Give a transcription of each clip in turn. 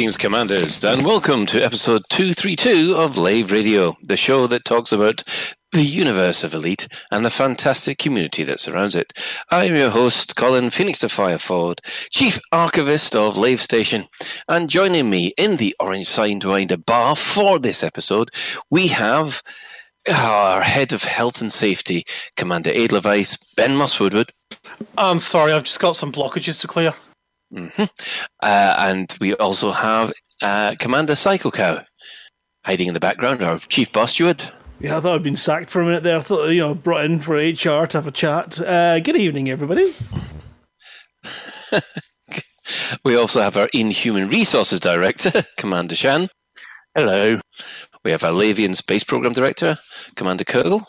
Greetings, Commanders, and welcome to episode 232 of Lave Radio, the show that talks about the universe of Elite and the fantastic community that surrounds it. I'm your host, Colin Phoenix de Fireford, Chief Archivist of Lave Station, and joining me in the Orange Sidewinder bar for this episode, we have our Head of Health and Safety, Commander Edelweiss, Ben Moss Woodward. I'm sorry, I've just got some blockages to clear. Hmm Uh, and we also have uh, Commander Psycho Cow hiding in the background, our Chief Boss Steward. Yeah, I thought I'd been sacked for a minute there. I thought, you know, brought in for HR to have a chat. Uh, good evening, everybody. We also have our Inhuman Resources Director, Commander Shan. Hello. We have our Lavian Space Program Director, Commander Kurgle.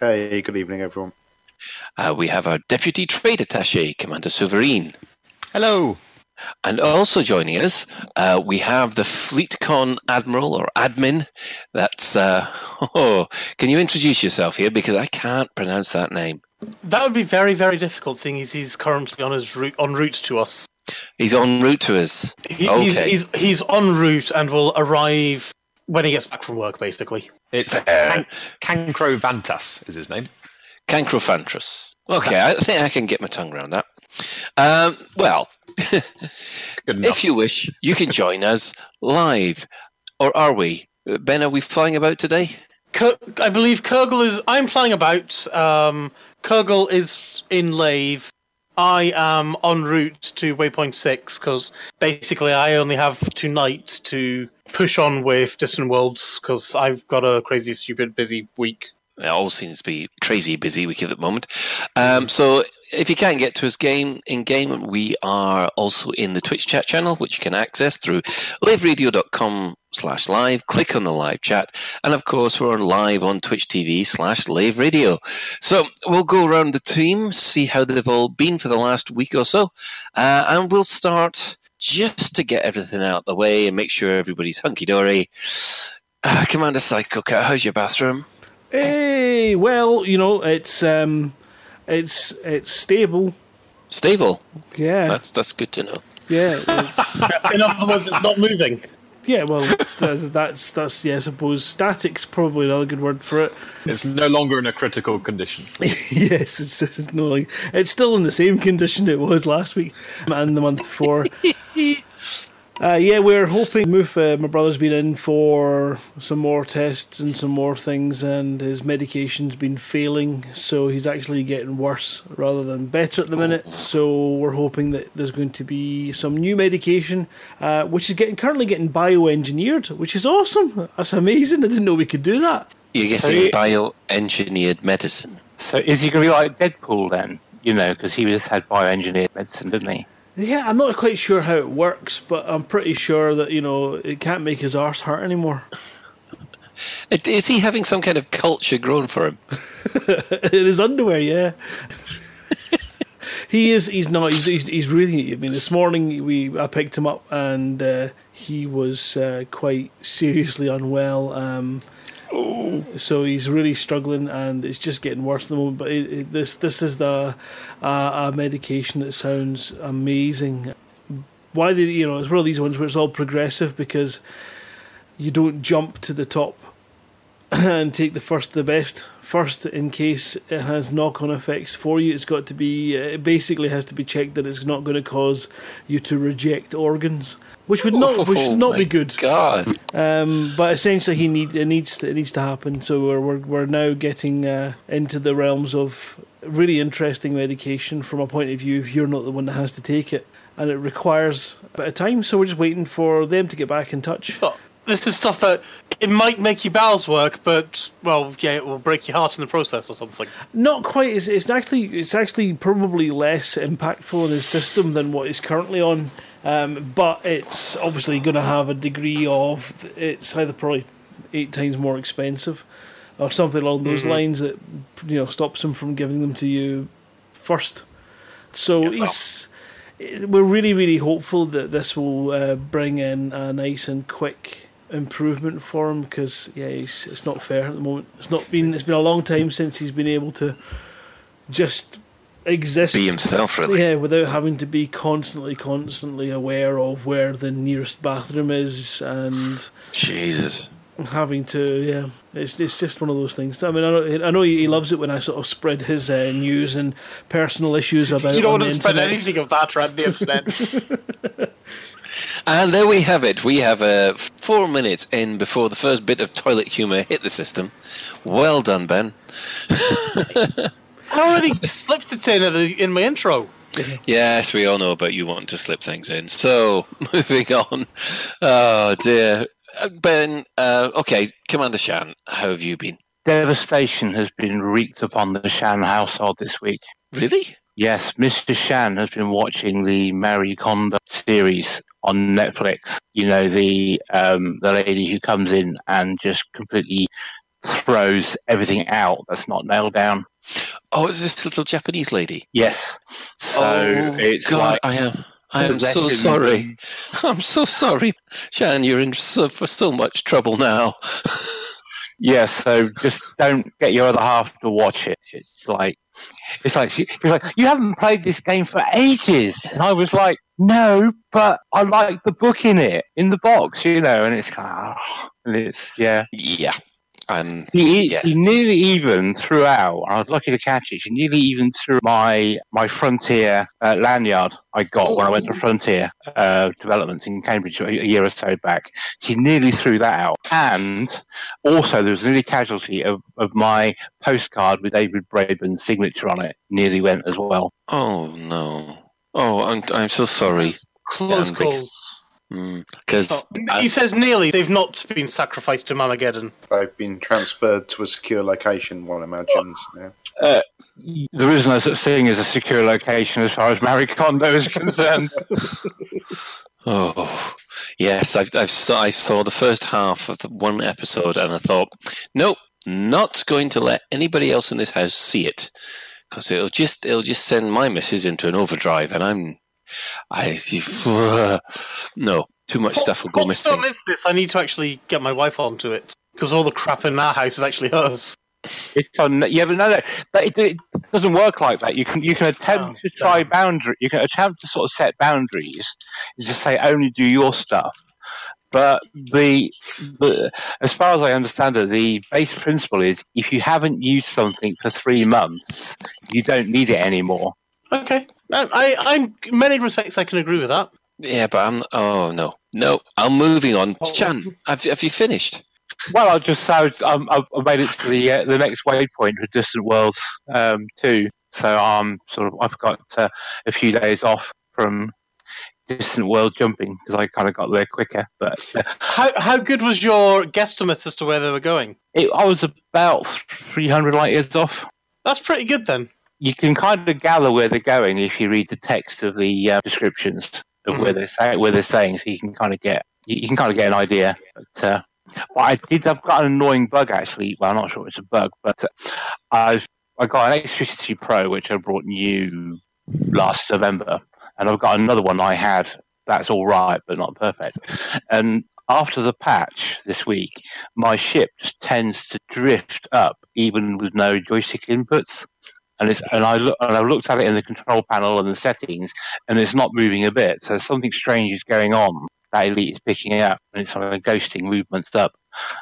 Hey, good evening, everyone. Uh, we have our Deputy Trade Attaché, Commander Sovereign. Hello. And also joining us, uh, we have the FleetCon Admiral or Admin. That's, uh, oh, can you introduce yourself here? Because I can't pronounce that name. That would be very, very difficult, seeing as he's currently on his route en route to us. He's en route to us. He, Okay. he's, he's he's en route and will arrive when he gets back from work, basically. It's Fair. Can- Cancro Vantas is his name. Cancrophantrus. Okay, I think I can get my tongue around that. Um, well, if you wish, you can join us live. Or are we? Uh, Ben, are we flying about today? I believe Kurgle is. I'm flying about. Um, Kurgle is in Lave. I am en route to Waypoint Six because basically I only have tonight to push on with Distant Worlds because I've got a crazy, stupid, busy week. It all seems to be crazy busy week at the moment. Um, so if you can't get to us game in game, we are also in the Twitch chat channel, which you can access through laveradio.com slash live. Click on the live chat. And of course, we're on live on Twitch TV slash Lave Radio. So we'll go around the team, see how they've all been for the last week or so. Uh, and we'll start just to get everything out the way and make sure everybody's hunky dory. Uh, Commander Psycho Cat, how's your bathroom? Hey, well, you know, it's um, it's it's stable. Stable. Yeah, That's that's good to know. yeah, it's In other words, it's not moving. yeah. Well, th- that's that's yeah. I suppose static's probably another good word for it. It's no longer in a critical condition. yes, it's, it's no like it's still in the same condition it was last week and the month before. Uh, yeah, we're hoping Moof, uh, my brother's been in for some more tests and some more things, and his medication's been failing, so he's actually getting worse rather than better at the minute. So we're hoping that there's going to be some new medication, uh, which is getting currently getting bioengineered, which is awesome. That's amazing. I didn't know we could do that. You're getting So you- bioengineered medicine. So is he going to be like Deadpool then? You know, because he just had bioengineered medicine, didn't he? Yeah, I'm not quite sure how it works, but I'm pretty sure that you know it can't make his arse hurt anymore. Uh, Is he having some kind of culture grown for him? in his underwear, yeah. he is. He's not. He's, he's. He's really. I mean, this morning we I picked him up and uh, he was uh, quite seriously unwell. Um, so he's really struggling, and it's just getting worse at the moment. But it, it, this this is the uh, a medication that sounds amazing. Why they you know it's one of these ones where it's all progressive because you don't jump to the top and take the first the best first in case it has knock-on effects for you it's got to be it basically has to be checked that it's not going to cause you to reject organs which would not which Oh would not my be good God. um, but essentially he need it needs to, it needs to happen so we're we're, we're now getting uh, into the realms of really interesting medication from a point of view if you're not the one that has to take it and it requires a bit of time so we're just waiting for them to get back in touch this is stuff that it might make your bowels work, but well, yeah, it will break your heart in the process or something. Not quite. It's, it's actually it's actually probably less impactful in his system than what he's currently on. Um, but it's obviously going to have a degree of it's either probably eight times more expensive or something along those lines that you know stops him from giving them to you first. So he's. We're really, really hopeful that this will uh, bring in a nice and quick improvement for him because yeah, it's not fair at the moment. It's not been. It's been a long time since he's been able to just exist. Be himself, really. Yeah, without having to be constantly, constantly aware of where the nearest bathroom is and Jesus. having to yeah it's it's just one of those things i mean i know, I know he loves it when i sort of spread his uh, news and personal issues about You don't on want to spread internet. anything of that around the internet. And there we have it. We have uh, four minutes in before the first bit of toilet humour hit the system. Well done, Ben. I already slipped it in in my intro. Yes, we all know about you wanting to slip things in. So, moving on. Oh, dear. Uh, Ben, uh, okay, Commander Shan, how have you been? Devastation has been wreaked upon the Shan household this week. Really? Yes, Mr. Shan has been watching the Marie Kondo series on Netflix. You know, the um, the lady who comes in and just completely throws everything out that's not nailed down. Oh, it's this little Japanese lady. Yes. So oh, it's God, like I am. I am so sorry. I'm so sorry, Shan. You're in so, for so much trouble now. Yeah, so just don't get your other half to watch it. It's like it's like she, like, You haven't played this game for ages and I was like, No, but I like the book in it, in the box, you know, and it's kind of and it's yeah. yeah. Um, He, Yeah. he nearly even threw out, and I was lucky to catch it. She nearly even threw my my Frontier uh, lanyard I got when I went to Frontier uh, Development in Cambridge a, a year or so back. She nearly threw that out, and also there was nearly casualty of, of my postcard with David Braben's signature on it. Nearly went as well. oh no. Oh, I'm I'm so sorry. Close Yeah, I'm big- calls. Mm. Because Oh, he says nearly. They've not been sacrificed to Mamageddon. They've been transferred to a secure location, one imagines. Now. There is no such thing as a secure location as far as Marie Kondo is concerned. Oh, yes, I've, I've saw, I saw the first half of the one episode and I thought, nope, not going to let anybody else in this house see it because it'll just it'll just send my missus into an overdrive and I'm I see no too much stuff will go missing. miss this. I need to actually get my wife onto it because all the crap in our house is actually hers. It's on. Yeah, but no, no, but it, it doesn't work like that. You can you can attempt Oh, to try damn. boundary. You can attempt to sort of set boundaries. Is to say only do your stuff. But the, the as far as I understand it, the base principle is if you haven't used something for three months, you don't need it anymore. Okay, I, I, I'm in many respects I can agree with that. Yeah, but I'm oh no no I'm moving on. Oh. Shan, have have you finished? Well, I just so um, I I made it to the uh, the next waypoint for Distant Worlds um, two. So I'm sort of I've got uh, a few days off from Distant World jumping because I kind of got there quicker. But uh, How how good was your guesstimate as to where they were going? it, I was about 300 light years off. That's pretty good then. You can kind of gather where they're going if you read the text of the uh, descriptions of where they're saying where they're saying, so you can kind of get you, can kind of get an idea. But, uh, I did. I've got an annoying bug actually. Well, I'm not sure it's a bug, but uh, I've I got an X360 Pro which I brought new last November, and I've got another one I had that's all right but not perfect. And after the patch this week, my ship just tends to drift up even with no joystick inputs. And it's and I look and I looked at it in the control panel and the settings, and it's not moving a bit. So something strange is going on. That elite is picking it up, and it's kind of ghosting movements up.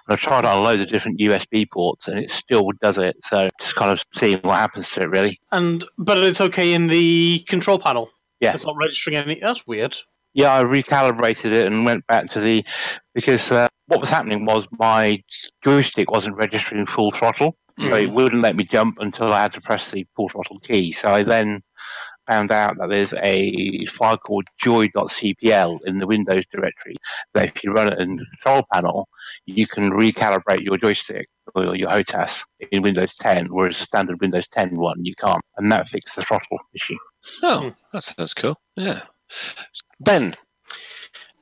And I've tried on loads of different USB ports, and it still does it. So just kind of seeing what happens to it, really. And but it's okay in the control panel. Yeah. It's not registering any. That's weird. Yeah, I recalibrated it and went back to the because uh, what was happening was my joystick wasn't registering full throttle, so it mm-hmm. wouldn't let me jump until I had to press the full throttle key. So I then found out that there's a file called joy.cpl in the Windows directory that if you run it in the control panel, you can recalibrate your joystick or your HOTAS in Windows 10, whereas the standard Windows 10 one you can't, and that fixed the throttle issue. Oh, hmm. that sounds cool. Yeah, Ben.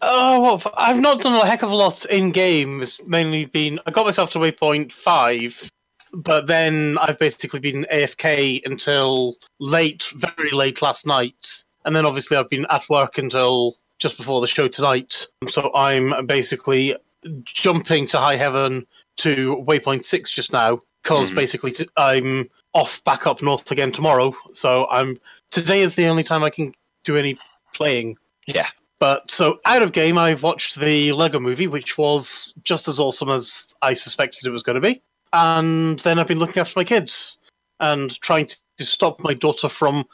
Oh, well, f- I've not done a heck of a lot in games. Mainly been I got myself to waypoint five, but then I've basically been AFK until late, very late last night, and then obviously I've been at work until just before the show tonight. So I'm basically jumping to high heaven to waypoint six just now because Mhm. basically t- I'm off back up north again tomorrow. So I'm today is the only time I can do any playing. Yeah. But so out of game, I've watched the Lego Movie, which was just as awesome as I suspected it was going to be. And then I've been looking after my kids and trying to, to stop my daughter from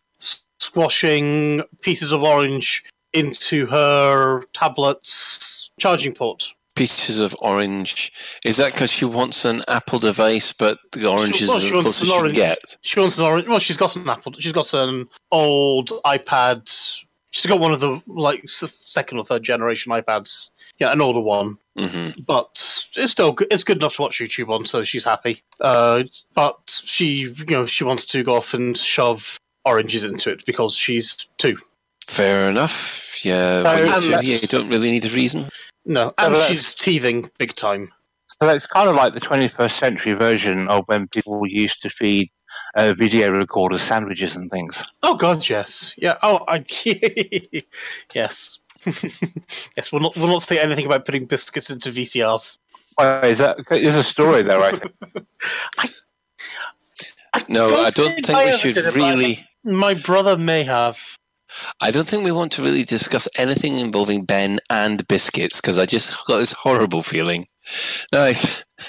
squashing pieces of orange into her tablet's charging port. Pieces of orange. Is that because she wants an Apple device, but the orange She- is well, as close as she can get? She wants an orange. Well, she's got an Apple. She's got an old iPad. She's got one of the like second or third generation iPads. Yeah, an older one. hmm but it's still good. It's good enough to watch YouTube on, so she's happy. Uh, but she, you know, she wants to go off and shove oranges into it because she's two. Fair enough. Yeah, So, when you're two, yeah, you don't really need a reason. No, and let's- she's teething big time. So that's kind of like the 21st century version of when people used to feed uh, video recorders sandwiches and things. Oh God, yes, yeah. Oh, I yes, yes. We'll not we'll not say anything about putting biscuits into VCRs. Oh, is that? There's a story there, right? No, I don't think I we should did it, but really. My brother may have. I don't think we want to really discuss anything involving Ben and biscuits because I just got this horrible feeling. Nice.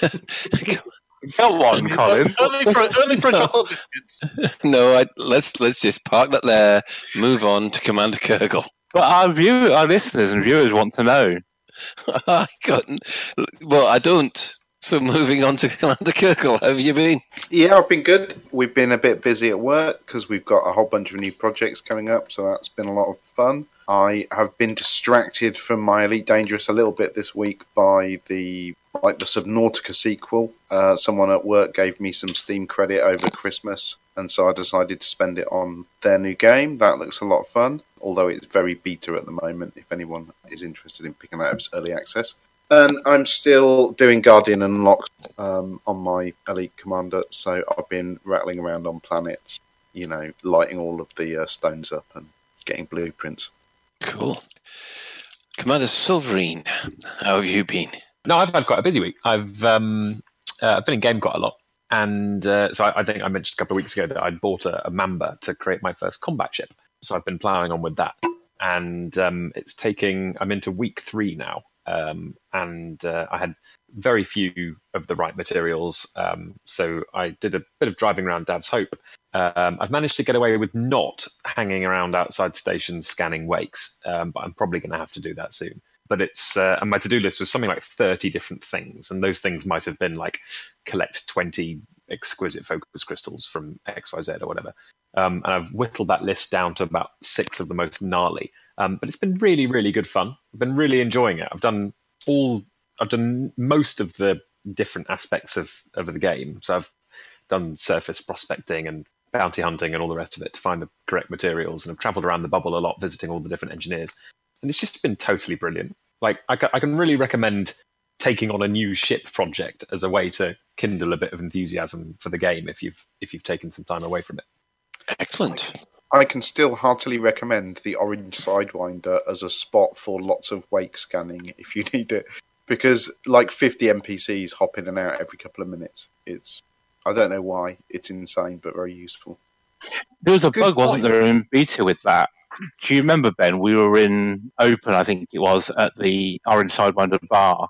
Go on, Colin. only for only for No. biscuits. no, I, let's let's just park that there. Move on to Commander Kurgle. But our view, our listeners and viewers want to know. I couldn't. Well, I don't. So moving on to Commander Kurgle. How have you been? Yeah, I've been good. We've been a bit busy at work because we've got a whole bunch of new projects coming up, so that's been a lot of fun. I have been distracted from my Elite Dangerous a little bit this week by the like the Subnautica sequel. Uh, someone at work gave me some Steam credit over Christmas, and so I decided to spend it on their new game. That looks a lot of fun, although it's very beta at the moment. If anyone is interested in picking that up as early access. And I'm still doing Guardian Unlocked um, on my Elite Commander, so I've been rattling around on planets, you know, lighting all of the uh, stones up and getting blueprints. Cool. Commander Silverine, how have you been? No, I've had quite a busy week. I've um, uh, I've been in game quite a lot, and uh, so I, I think I mentioned a couple of weeks ago that I'd bought a, a Mamba to create my first combat ship. So I've been ploughing on with that, and um, it's taking. I'm into week three now, um, and uh, I had very few of the right materials. Um, so I did a bit of driving around Dav's Hope. Um, I've managed to get away with not hanging around outside stations scanning wakes, um, but I'm probably going to have to do that soon but it's uh, and my to-do list was something like 30 different things and those things might have been like collect 20 exquisite focus crystals from xyz or whatever. Um, and i've whittled that list down to about six of the most gnarly. Um, but it's been really really good fun. I've been really enjoying it. I've done all i've done most of the different aspects of of the game. So i've done surface prospecting and bounty hunting and all the rest of it to find the correct materials. And i've traveled around the bubble a lot visiting all the different engineers. And it's just been totally brilliant. Like I, ca- I can really recommend taking on a new ship project as a way to kindle a bit of enthusiasm for the game if you've if you've taken some time away from it. Excellent. I can still heartily recommend the Orange Sidewinder as a spot for lots of wake scanning if you need it, because like 50 NPCs hop in and out every couple of minutes. It's I don't know why it's insane, but very useful. There was a Good bug, wasn't there, in beta with that? Do you remember, Ben? We were in open, I think it was, at the Orange Sidewinder bar,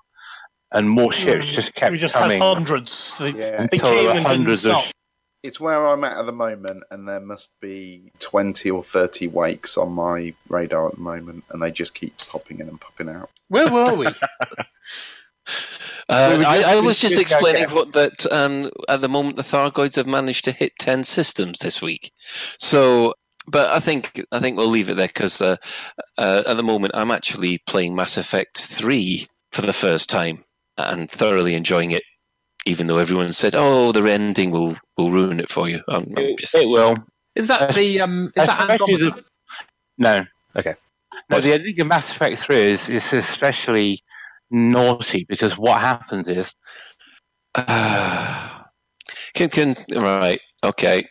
and more ships just kept we just coming had hundreds. They, Yeah, they came were and didn't hundreds of. stop. it's where I'm at at the moment, and there must be 20 or 30 wakes on my radar at the moment, and they just keep popping in and popping out. Where were we? Uh, I, I was just just explaining what that um, at the moment the Thargoids have managed to hit ten systems this week. So, but I think I think we'll leave it there because uh, uh, at the moment I'm actually playing Mass Effect Three for the first time and thoroughly enjoying it. Even though everyone said, "Oh, the ending will will ruin it for you," I'm, I'm It, just it will. Is that the um? Is that especially Andromeda? No. Okay. No, the ending of Mass Effect 3 is, is especially naughty because what happens is Ah. can can right okay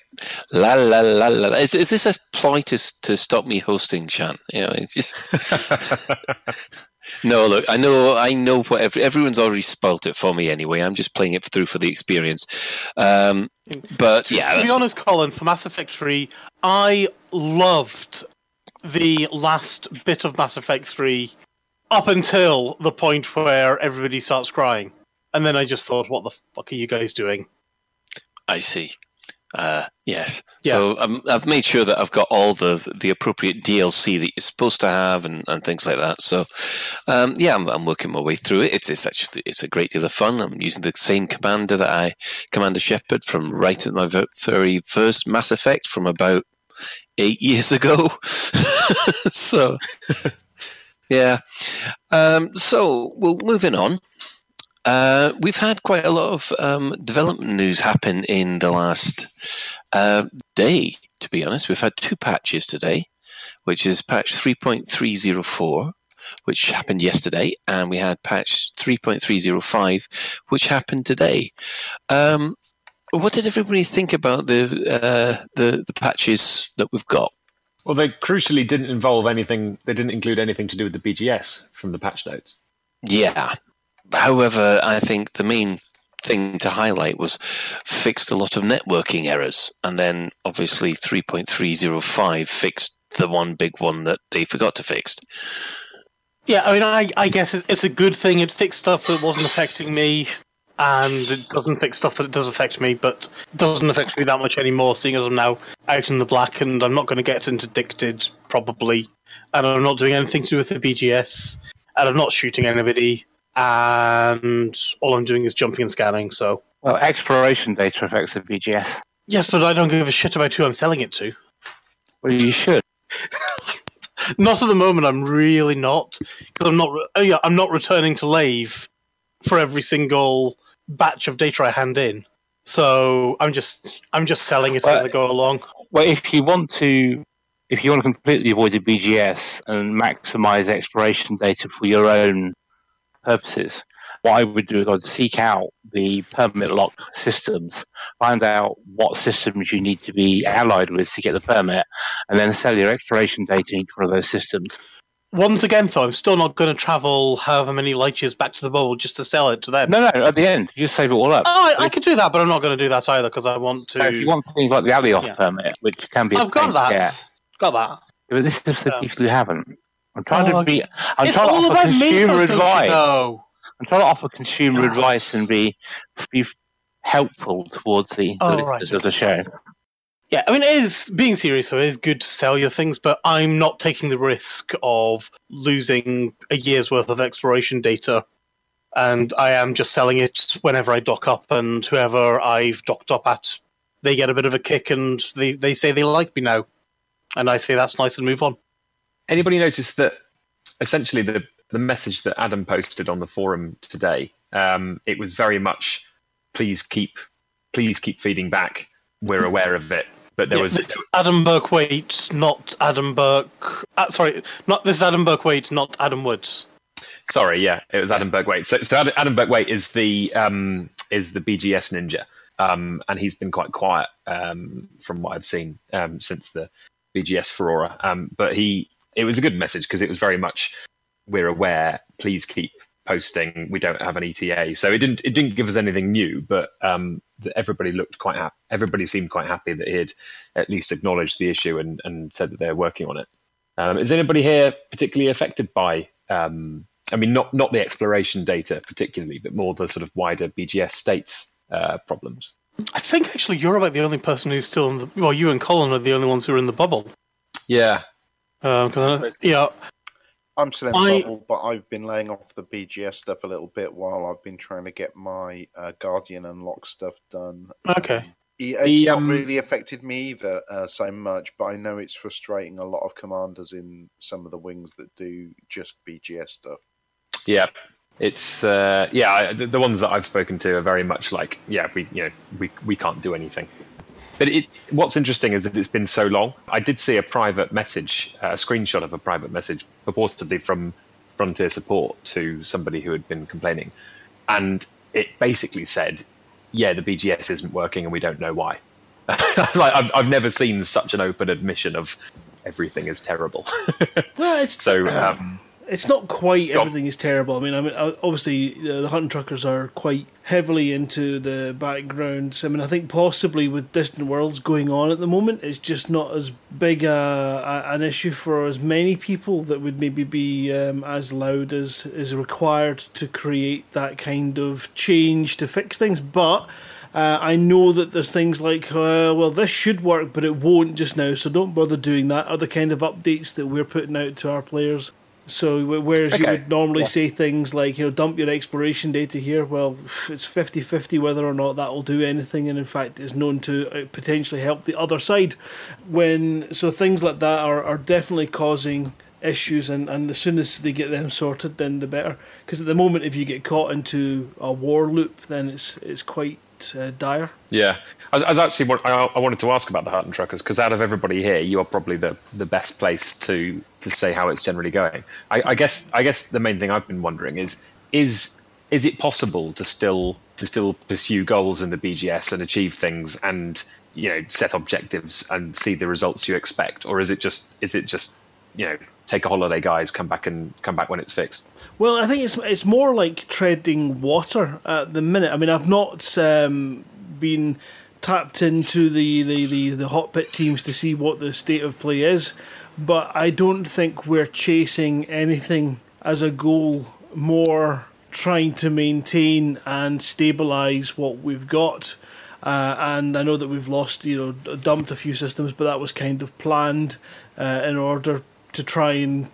la la la la. la. Is is this a ploy to to stop me hosting, Shan? You know, it's just No, look, I know, I know what every, everyone's already spoilt it for me anyway. I'm just playing it through for the experience. Um, but yeah, to be honest, Colin, for Mass Effect 3, I loved the last bit of Mass Effect 3 up until the point where everybody starts crying. And then I just thought, what the fuck are you guys doing? I see. Uh, yes. Yeah. So um, I've made sure that I've got all the the appropriate DLC that you're supposed to have and, and things like that. So um, yeah, I'm, I'm working my way through it. It's it's actually it's a great deal of fun. I'm using the same commander that I Commander Shepard from right at my very first Mass Effect from about eight years ago. so yeah. Um, so well, moving on. Uh, we've had quite a lot of um, development news happen in the last uh, day, to be honest. We've had two patches today, which is patch 3.304, which happened yesterday, and we had patch 3.305, which happened today. Um, what did everybody think about the, uh, the the patches that we've got? Well, they crucially didn't involve anything. They didn't include anything to do with the BGS from the patch notes. Yeah. However, I think the main thing to highlight was fixed a lot of networking errors, and then obviously 3.305 fixed the one big one that they forgot to fix. Yeah, I mean, I, I guess it's a good thing. It fixed stuff that wasn't affecting me, and it doesn't fix stuff that does affect me, but doesn't affect me that much anymore, seeing as I'm now out in the black and I'm not going to get interdicted, probably, and I'm not doing anything to do with the BGS, and I'm not shooting anybody, and all I'm doing is jumping and scanning, so. Well, exploration data affects the BGS. Yes, but I don't give a shit about who I'm selling it to. Well, you should. Not at the moment. I'm really not because I'm not. re- Oh yeah, I'm not returning to Lave for every single batch of data I hand in. So I'm just I'm just selling it as I go along. Well, if you want to, if you want to completely avoid the BGS and maximize exploration data for your own purposes, what I would do is I'd seek out the permit lock systems, find out what systems you need to be allied with to get the permit, and then sell your exploration data in each one of those systems. Once again, though, I'm still not going to travel however many light years back to the bubble just to sell it to them. No, no, at the end, you save it all up. Oh, I, I could do that, but I'm not going to do that either because I want to. If you want things like the Alioth Yeah. permit, which can be I've got to that. Got that. but this is for Yeah. people who haven't. I'm trying Oh, to be. I'm it's trying to all offer about me, consumer don't you advice. know? I'm trying to offer consumer advice and be be helpful towards the, Oh, the right, of the show. Yeah, I mean, it is being serious. though. it is good to sell your things, but I'm not taking the risk of losing a year's worth of exploration data, and I am just selling it whenever I dock up, and whoever I've docked up at, they get a bit of a kick, and they they say they like me now, and I say that's nice and move on. Anybody notice that essentially the the message that Adam posted on the forum today? Um, it was very much, please keep, please keep feeding back. We're aware of it, but there Yeah, was Adam Bourke Waite, not Adam Burke. Uh, sorry, not this is Adam Bourke Waite, not Adam Woods. Sorry, yeah, it was Adam Bourke-Waite. So, so Adam, Adam Bourke-Waite is the um, is the BGS ninja, um, and he's been quite quiet um, from what I've seen um, since the BGS furore. Um, but he, it was a good message because it was very much, we're aware. Please keep posting. We don't have an ETA, so it didn't it didn't give us anything new, but um, everybody looked quite happy. Everybody seemed quite happy that he had at least acknowledged the issue and, and said that they're working on it. Um, is anybody here particularly affected by? Um, I mean, not not the exploration data particularly, but more the sort of wider BGS states uh, problems. I think actually you're about the only person who's still in the. Well, you and Colin are the only ones who are in the bubble. Yeah, Because yeah, I'm still in the I- bubble, but I've been laying off the BGS stuff a little bit while I've been trying to get my uh, Guardian Unlock stuff done. Okay. Um, it's The, not um, really affected me either uh, so much, but I know it's frustrating a lot of commanders in some of the wings that do just BGS stuff. yeah. It's uh, yeah. I- The, the ones that I've spoken to are very much like yeah. We you know we we can't do anything. But it, what's interesting is that it's been so long. I did see a private message, uh, a screenshot of a private message, purportedly from Frontier Support to somebody who had been complaining, and it basically said, "Yeah, the BGS isn't working, and we don't know why." like I've, I've never seen such an open admission of everything is terrible. Well, it's so um, it's not quite everything is terrible. I mean, I mean, uh, obviously uh, the Hutton Truckers are quite heavily into the background. I mean, I think possibly with Distant Worlds going on at the moment, it's just not as big a, a an issue for as many people that would maybe be um, as loud as is required to create that kind of change to fix things. But uh, I know that there's things like, uh, well, this should work, but it won't just now, so don't bother doing that. Are the kind of updates that we're putting out to our players. So whereas you would normally Yeah. say things like, you know, dump your exploration data here, well, it's 50-50 whether or not that will do anything, and in fact, is known to uh, potentially help the other side. When so things like that are, are definitely causing issues, and, and as soon as they get them sorted, then the better. Because at the moment, if you get caught into a war loop, then it's it's quite uh, dire. Yeah, I, I was actually I, I wanted to ask about the Hutton Truckers because out of everybody here, you are probably the, the best place to, to say how it's generally going. I, I guess I guess the main thing I've been wondering is is is it possible to still to still pursue goals in the BGS and achieve things and you know set objectives and see the results you expect, or is it just is it just you know take a holiday, guys, come back and come back when it's fixed? Well, I think it's it's more like treading water at the minute. I mean, I've not um, been tapped into the, the, the, the hot pit teams to see what the state of play is, but I don't think we're chasing anything as a goal more trying to maintain and stabilize what we've got. Uh, and I know that we've lost, you know, dumped a few systems, but that was kind of planned uh, in order to try and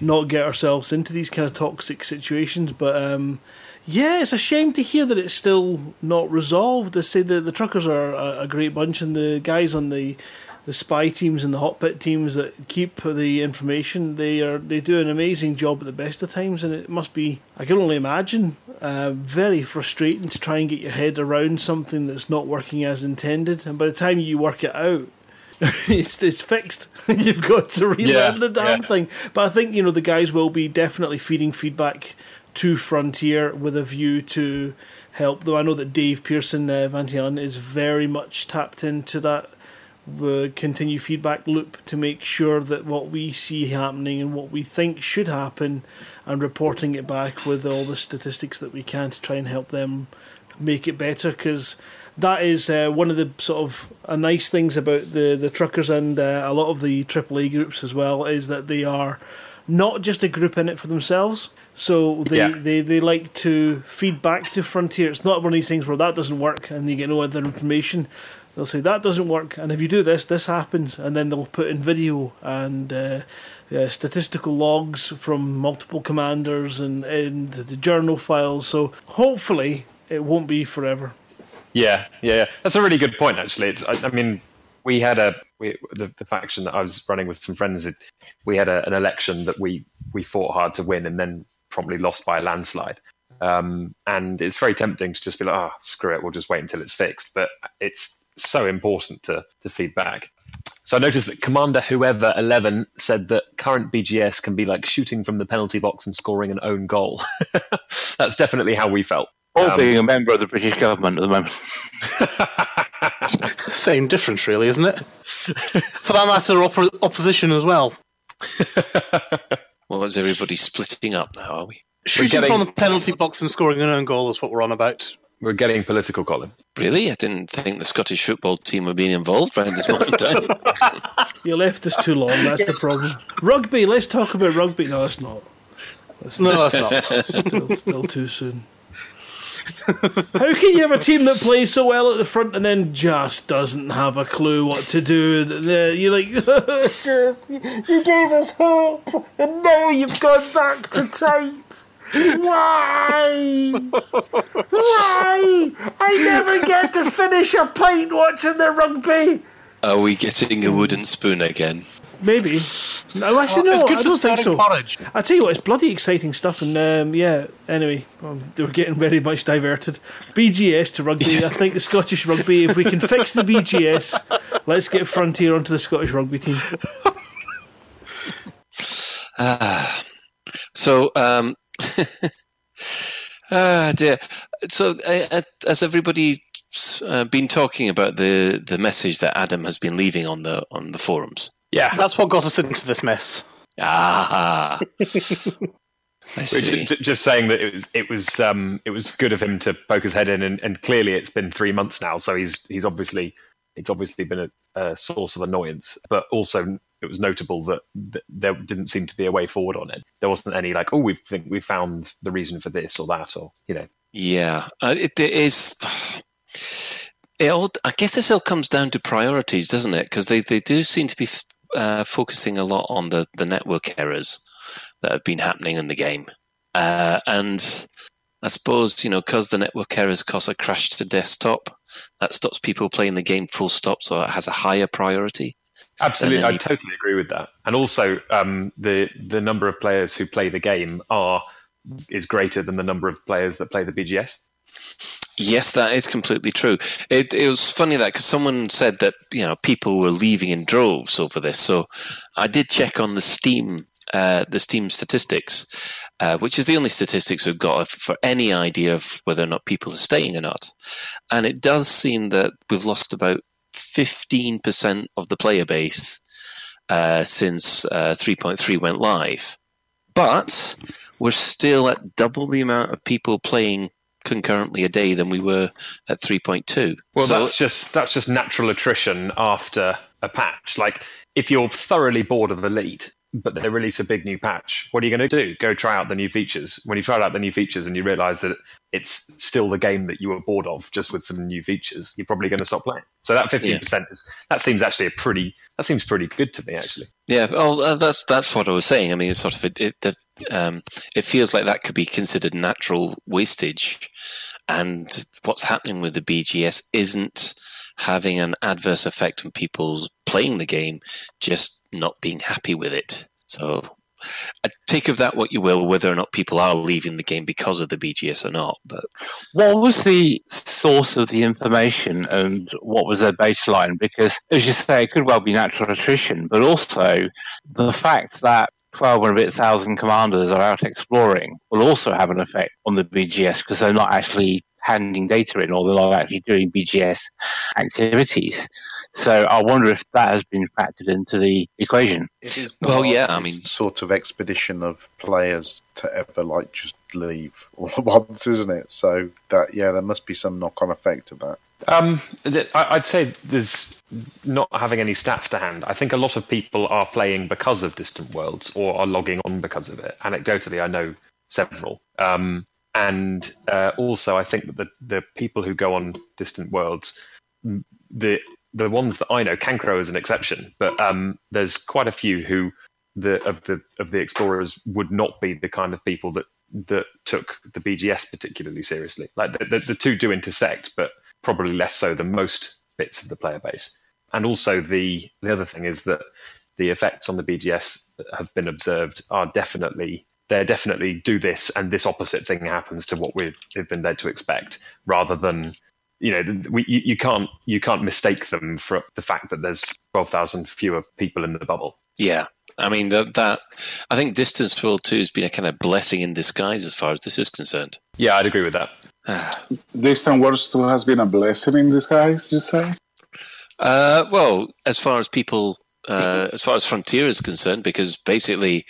not get ourselves into these kind of toxic situations. But um, yeah, it's a shame to hear that it's still not resolved. I say the the truckers are a, a great bunch, and the guys on the the spy teams and the hot pit teams that keep the information they are they do an amazing job at the best of times and it must be i can only imagine uh, very frustrating to try and get your head around something that's not working as intended and by the time you work it out it's it's fixed. You've got to relearn Yeah, the damn yeah. thing. But I think you know the guys will be definitely feeding feedback to Frontier with a view to help. Though I know that Dave Pearson uh, Vantian is very much tapped into that uh, continue feedback loop to make sure that what we see happening and what we think should happen, and reporting it back with all the statistics that we can to try and help them make it better because that is uh, one of the sort of uh, nice things about the the truckers and uh, a lot of the AAA groups as well is that they are not just a group in it for themselves. So they, Yeah. they, they like to feed back to Frontier. It's not one of these things where that doesn't work and you get no other information. They'll say that doesn't work, and if you do this, this happens, and then they'll put in video and uh, uh, statistical logs from multiple commanders and, and the journal files. So hopefully it won't be forever. Yeah, yeah, yeah. that's a really good point. Actually, it's. I, I mean, we had a we, the, the faction that I was running with some friends. It, we had a, an election that we we fought hard to win, and then promptly lost by a landslide. Um, and it's very tempting to just be like, "Ah, screw it, we'll just wait until it's fixed." But it's so important to to feed back. So I noticed that Commander Whoever Eleven said that current BGS can be like shooting from the penalty box and scoring an own goal. That's definitely how we felt. Or Um, being a member of the British government at the moment. Same difference, really, isn't it? For that matter, oppo- opposition as well. Well, is everybody splitting up now, are we? Shooting getting- from the penalty box and scoring an own goal is what we're on about. We're getting political, Colin. Really? I didn't think the Scottish football team were being involved right at this moment in time. You left us too long. That's the problem. Rugby. Let's talk about rugby. No, it's not. It's No, that's not. still, still too soon. How can you have a team that plays so well at the front and then just doesn't have a clue what to do? The- the- You're like, you gave us hope, and now you've gone back to type. Why? Why? I never get to finish a pint watching the rugby. Are we getting a wooden spoon again? Maybe. No, actually, it's no, good I don't think so. porridge. I tell you what, it's bloody exciting stuff, and um, yeah. Anyway, um, they were getting very much diverted. BGS to rugby. I think the Scottish rugby. If we can fix the BGS, let's get Frontier onto the Scottish rugby team. Ah, so um, ah dear. So uh, uh, has everybody uh, been talking about the the message that Adam has been leaving on the on the forums? Yeah, That's what got us into this mess. Ah. I see. J- j- Just saying that it was it was um, it was good of him to poke his head in, and, and clearly it's been three months now, so he's he's obviously it's obviously been a, a source of annoyance. But also, it was notable that, that there didn't seem to be a way forward on it. There wasn't any like, oh, we think we found the reason for this or that, or you know. Yeah, uh, it, it is. It all, I guess this all comes down to priorities, doesn't it? Because they, they do seem to be f- uh, focusing a lot on the, the network errors that have been happening in the game. Uh, and I suppose, you know, because the network errors cause a crash to desktop, that stops people playing the game full stop, so it has a higher priority. Absolutely, then I totally agree with that. And also, um, the the number of players who play the game are is greater than the number of players that play the BGS. Yes, that is completely true. It, it was funny that because someone said that you know people were leaving in droves over this. So I did check on the Steam uh, the Steam statistics, uh, which is the only statistics we've got for any idea of whether or not people are staying or not. And it does seem that we've lost about fifteen percent of the player base uh, since uh, three point three went live, but we're still at double the amount of people playing concurrently a day than we were at 3.2. Well, so, that's just that's just natural attrition after a patch. Like if you're thoroughly bored of Elite, but they release a big new patch, what are you going to do? Go try out the new features. When you try out the new features and you realise that it's still the game that you were bored of, just with some new features, you're probably going to stop playing. So that 15% is that seems actually a pretty that seems pretty good to me actually. yeah, oh, uh, that's that's what I was saying. I mean, it's sort of it it, the, um, it feels like that could be considered natural wastage, and what's happening with the BGS isn't having an adverse effect on people playing the game, just not being happy with it. So. uh, Take of that what you will, whether or not people are leaving the game because of the BGS or not. But What was the source of the information and what was their baseline? Because, as you say, it could well be natural attrition, but also the fact that 12 and a bit thousand commanders are out exploring will also have an effect on the BGS because they're not actually handing data in or they're not actually doing BGS activities. So I wonder if that has been factored into the equation. It is the Well, yeah, I mean- sort of expedition of players to ever like just leave all at once, isn't it? So that yeah, there must be some knock-on effect of that. Um, I- I'd say there's not having any stats to hand. I think a lot of people are playing because of Distant Worlds or are logging on because of it. Anecdotally, I know several. Um, and uh, also, I think that the, the people who go on Distant Worlds, the the ones that I know, Cancro is an exception, but um, there's quite a few who the of the of the explorers would not be the kind of people that that took the BGS particularly seriously. Like the, the, the two do intersect, but probably less so than most bits of the player base. And also the the other thing is that the effects on the BGS that have been observed are definitely they're definitely do this and this opposite thing happens to what we've, we've been led to expect, rather than you know we, you, you can't you can't mistake them for the fact that there's twelve thousand fewer people in the bubble. Yeah, I mean that. That I think Distant World Two has been a kind of blessing in disguise as far as this is concerned. Yeah, I'd agree with that. distant world 2 has been a blessing in disguise, you say? Uh, well, as far as people, uh, as far as Frontier is concerned, because basically,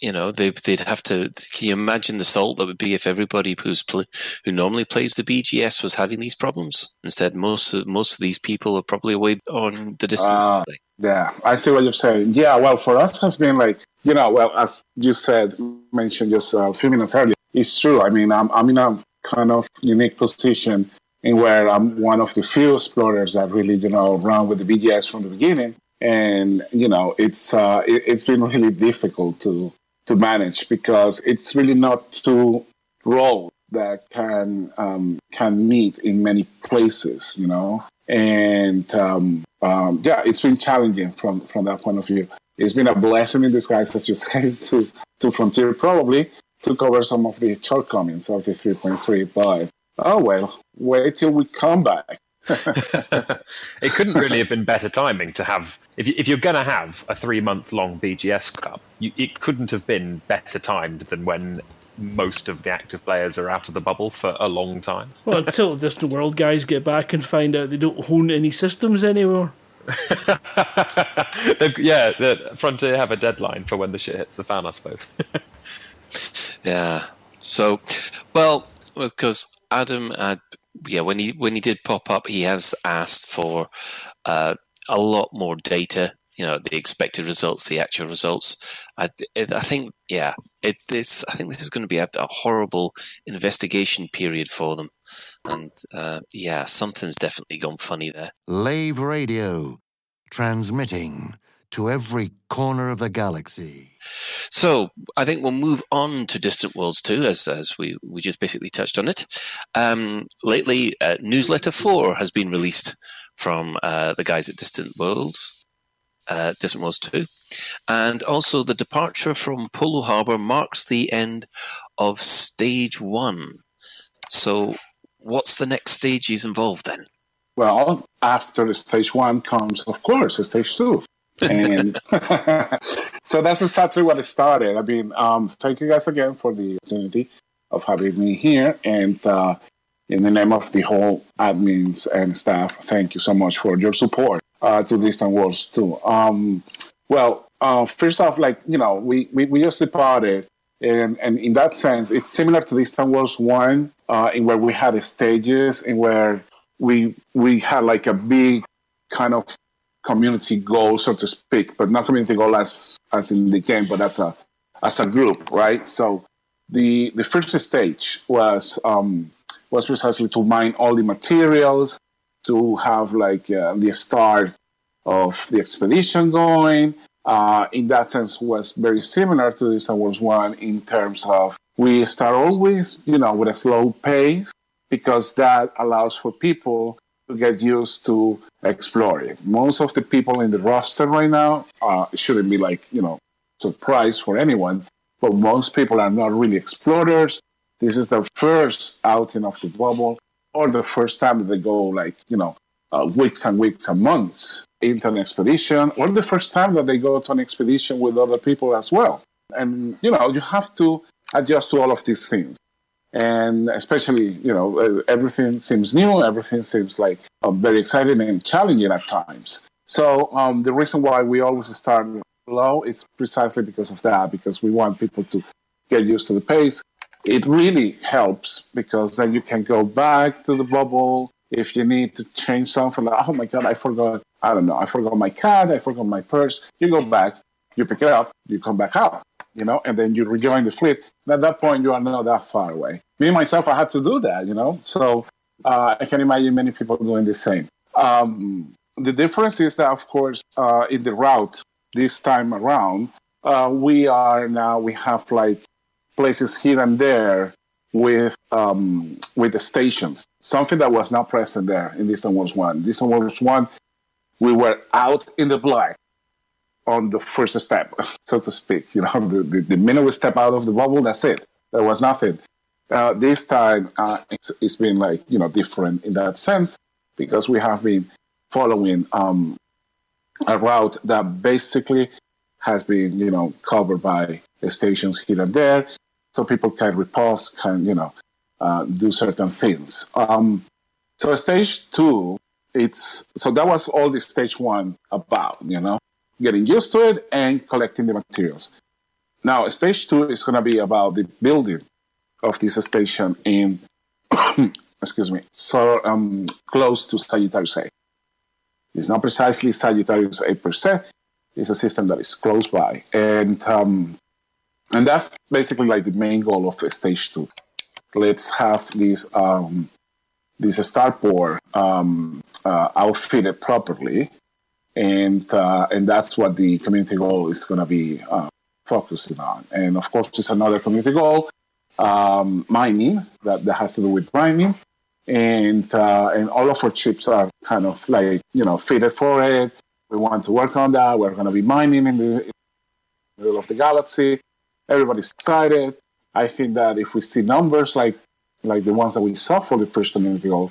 you know, they, they'd have to. Can you imagine the salt that would be if everybody who's pl- who normally plays the BGS was having these problems? Instead, most of most of these people are probably away on the distance. Thing. Yeah, I see what you're saying. Yeah, well, for us has been like, you know, well, as you said, mentioned just a few minutes earlier, it's true. I mean, I'm, I'm in a kind of unique position in where I'm one of the few explorers that really, you know, run with the BGS from the beginning. And, you know, it's, uh, it, it's been really difficult to, to manage because it's really not two roles that can, um, can meet in many places, you know, and, um, um, yeah, it's been challenging from from that point of view. It's been a blessing in disguise, as you said, to to Frontier probably to cover some of the shortcomings of the 3.3. But oh well, wait till we come back. It couldn't really have been better timing to have if, you, if you're going to have a three month long BGS Cup, you, it couldn't have been better timed than when most of the active players are out of the bubble for a long time. Well, until the Distant World guys get back and find out they don't own any systems anymore. yeah, the Frontier have a deadline for when the shit hits the fan, I suppose. Yeah. So, well, of course, Adam had yeah when he when he did pop up, he has asked for uh, a lot more data. You know, the expected results, the actual results. I, I think, yeah, it this. I think this is going to be a, a horrible investigation period for them, and uh, yeah, something's definitely gone funny there. Lave Radio, transmitting to every corner of the galaxy. So I think we'll move on to Distant Worlds 2, as, as we, we just basically touched on it. Um, lately, uh, Newsletter 4 has been released from uh, the guys at Distant Worlds, uh, Distant Worlds 2. And also, the departure from Polo Harbor marks the end of Stage 1. So, what's the next stages involved then? Well, after stage one comes, of course, stage two. And so that's exactly what it started. I mean, um, thank you guys again for the opportunity of having me here. And uh, in the name of the whole admins and staff, thank you so much for your support uh, to Distant Worlds 2. Um, well, uh, first off, like, you know, we, we, we just departed. And, and in that sense, it's similar to Distant Worlds 1, uh, in where we had stages, in where we we had like a big kind of community goal, so to speak, but not community goal as as in the game, but as a as a group, right? So the the first stage was um, was precisely to mine all the materials, to have like uh, the start of the expedition going. Uh, in that sense, was very similar to the Star Wars one in terms of we start always, you know, with a slow pace because that allows for people to get used to exploring. Most of the people in the roster right now uh, shouldn't be like, you know, surprise for anyone, but most people are not really explorers. This is their first outing of the bubble or the first time that they go like, you know, uh, weeks and weeks and months into an expedition or the first time that they go to an expedition with other people as well. And, you know, you have to adjust to all of these things and especially you know uh, everything seems new everything seems like uh, very exciting and challenging at times. So um, the reason why we always start low is precisely because of that because we want people to get used to the pace. It really helps because then you can go back to the bubble if you need to change something. Like oh my god i forgot i don't know i forgot my card i forgot my purse. You go back you pick it up you come back out you know, and then you rejoin the fleet. At that point, you are not that far away. Me myself, I had to do that, you know. So uh, I can imagine many people doing the same. Um, the difference is that, of course, uh, in the route this time around, uh, we are now we have like places here and there with um, with the stations. Something that was not present there in Distant Worlds One. Distant Worlds One, we were out in the black on the first step, so to speak. You know, the, the, the, minute we step out of the bubble, that's it. There was nothing. Uh, this time, uh, it's, it's been like, you know, different in that sense because we have been following um, a route that basically has been, you know, covered by stations here and there. So people can repose, can, you know, uh, do certain things. Um, so stage two, it's, so that was all the stage one about, you know getting used to it and collecting the materials. Now, stage two is going to be about the building of this station in, excuse me, so um, close to Sagittarius A. It's not precisely Sagittarius A per se. It's a system that is close by, and um, and that's basically like the main goal of stage two. Let's have this um, this starport um, uh, outfitted properly and uh, and that's what the community goal is going to be uh, focusing on. And of course, it's another community goal, um, mining that, that has to do with mining, and uh, and all of our chips are kind of like you know fitted for it. We want to work on that. We're going to be mining in the, in the middle of the galaxy. Everybody's excited. I think that if we see numbers like like the ones that we saw for the first community goal,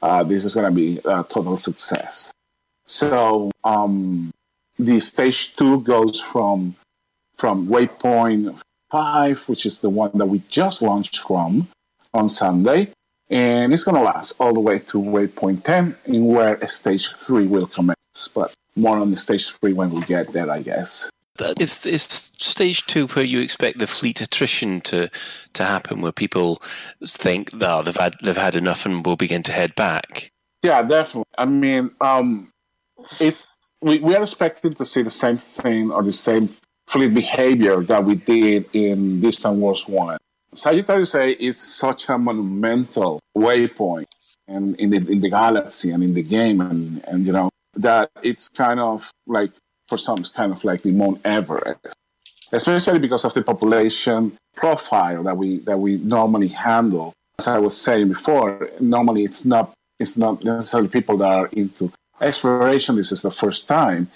uh, this is going to be a total success. So um, the stage two goes from from waypoint five, which is the one that we just launched from on Sunday, and it's going to last all the way to waypoint ten, in where stage three will commence. but more on the stage three when we get there, I guess. Is is stage two where you expect the fleet attrition to to happen, where people think, "Oh, they've had they've had enough," and will begin to head back. Yeah, definitely. I mean, um, it's we, we are expecting to see the same thing or the same fleet behavior that we did in Distant Worlds One. Sagittarius A is such a monumental waypoint and in the in the galaxy and in the game and, and you know that it's kind of like for some it's kind of like the Mount Everest. Especially because of the population profile that we that we normally handle. As I was saying before, normally it's not it's not necessarily people that are into exploration. This is the first time.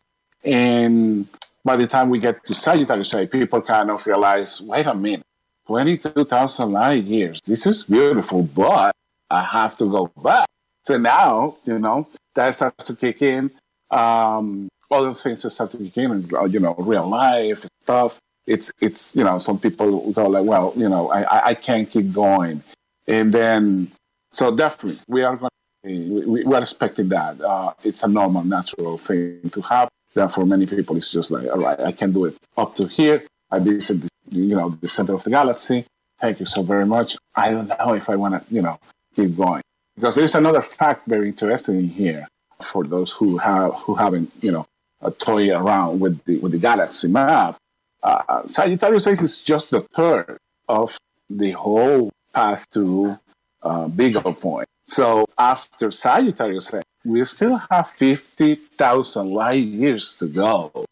And by the time we get to Sagittarius A, people kind of realize, wait a minute, 22,000 light years. This is beautiful, but I have to go back. So now, you know, that starts to kick in. Um, other things that start to kick in, you know, real life stuff. It's, it's, you know, some people go like, well, you know, I, I can't keep going. And then, so definitely, we are going we, we are expecting that. Uh, it's a normal, natural thing to have. That for many people, it's just like, all right, I can do it up to here. I visit, the, you know, the center of the galaxy. Thank you so very much. I don't know if I want to, you know, keep going. Because there's another fact very interesting here for those who have who haven't you know a toy around with the with the galaxy map. Uh, Sagittarius A is just the third of the whole path to uh, Beagle Point. So after Sagittarius we still have fifty thousand light years to go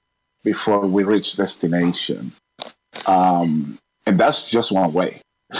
before we reach destination, um, and that's just one way.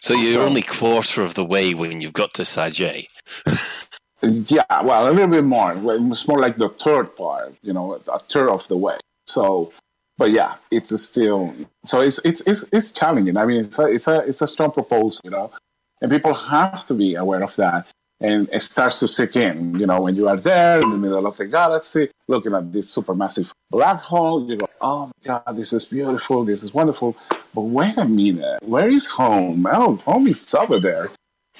so you're so, only quarter of the way when you've got to Sag A. yeah, well, a little bit more. It's more like the third part, you know, a third of the way. So, but yeah, it's still so it's it's it's, it's challenging. I mean, it's a it's a it's a strong proposal, you know, and people have to be aware of that and it starts to sink in. You know, when you are there in the middle of the galaxy, looking at this supermassive black hole, you go, "Oh my God, this is beautiful. This is wonderful." But wait a minute, where is home? Oh, home is over there,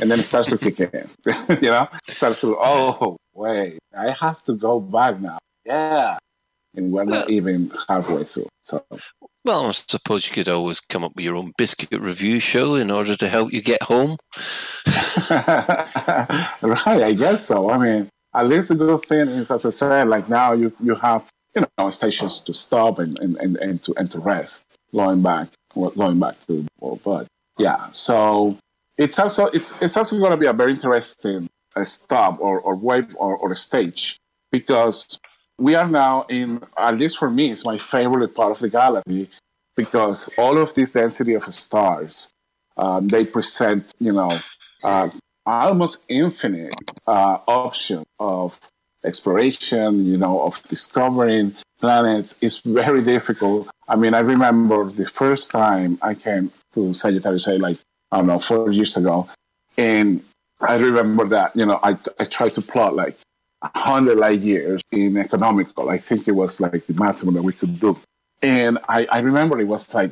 and then it starts to kick in. you know, it starts to, oh wait, I have to go back now. Yeah, and we're not even halfway through. So well, I suppose you could always come up with your own biscuit review show in order to help you get home. right, I guess so. I mean, at least the good thing is, as I said, like now you you have you know stations to stop and, and, and, and to and to rest, going back going back to the But yeah, so it's also it's it's also going to be a very interesting uh, stop or or wave or, or a stage because we are now in, at least for me, it's my favorite part of the galaxy because all of this density of stars, um, they present, you know, uh, almost infinite uh, option of exploration, you know, of discovering planets. It's very difficult. I mean, I remember the first time I came to Sagittarius A, like, I don't know, four years ago. And I remember that, you know, I, I tried to plot like 100 light years in economical. I think it was like the maximum that we could do. And I, I remember it was like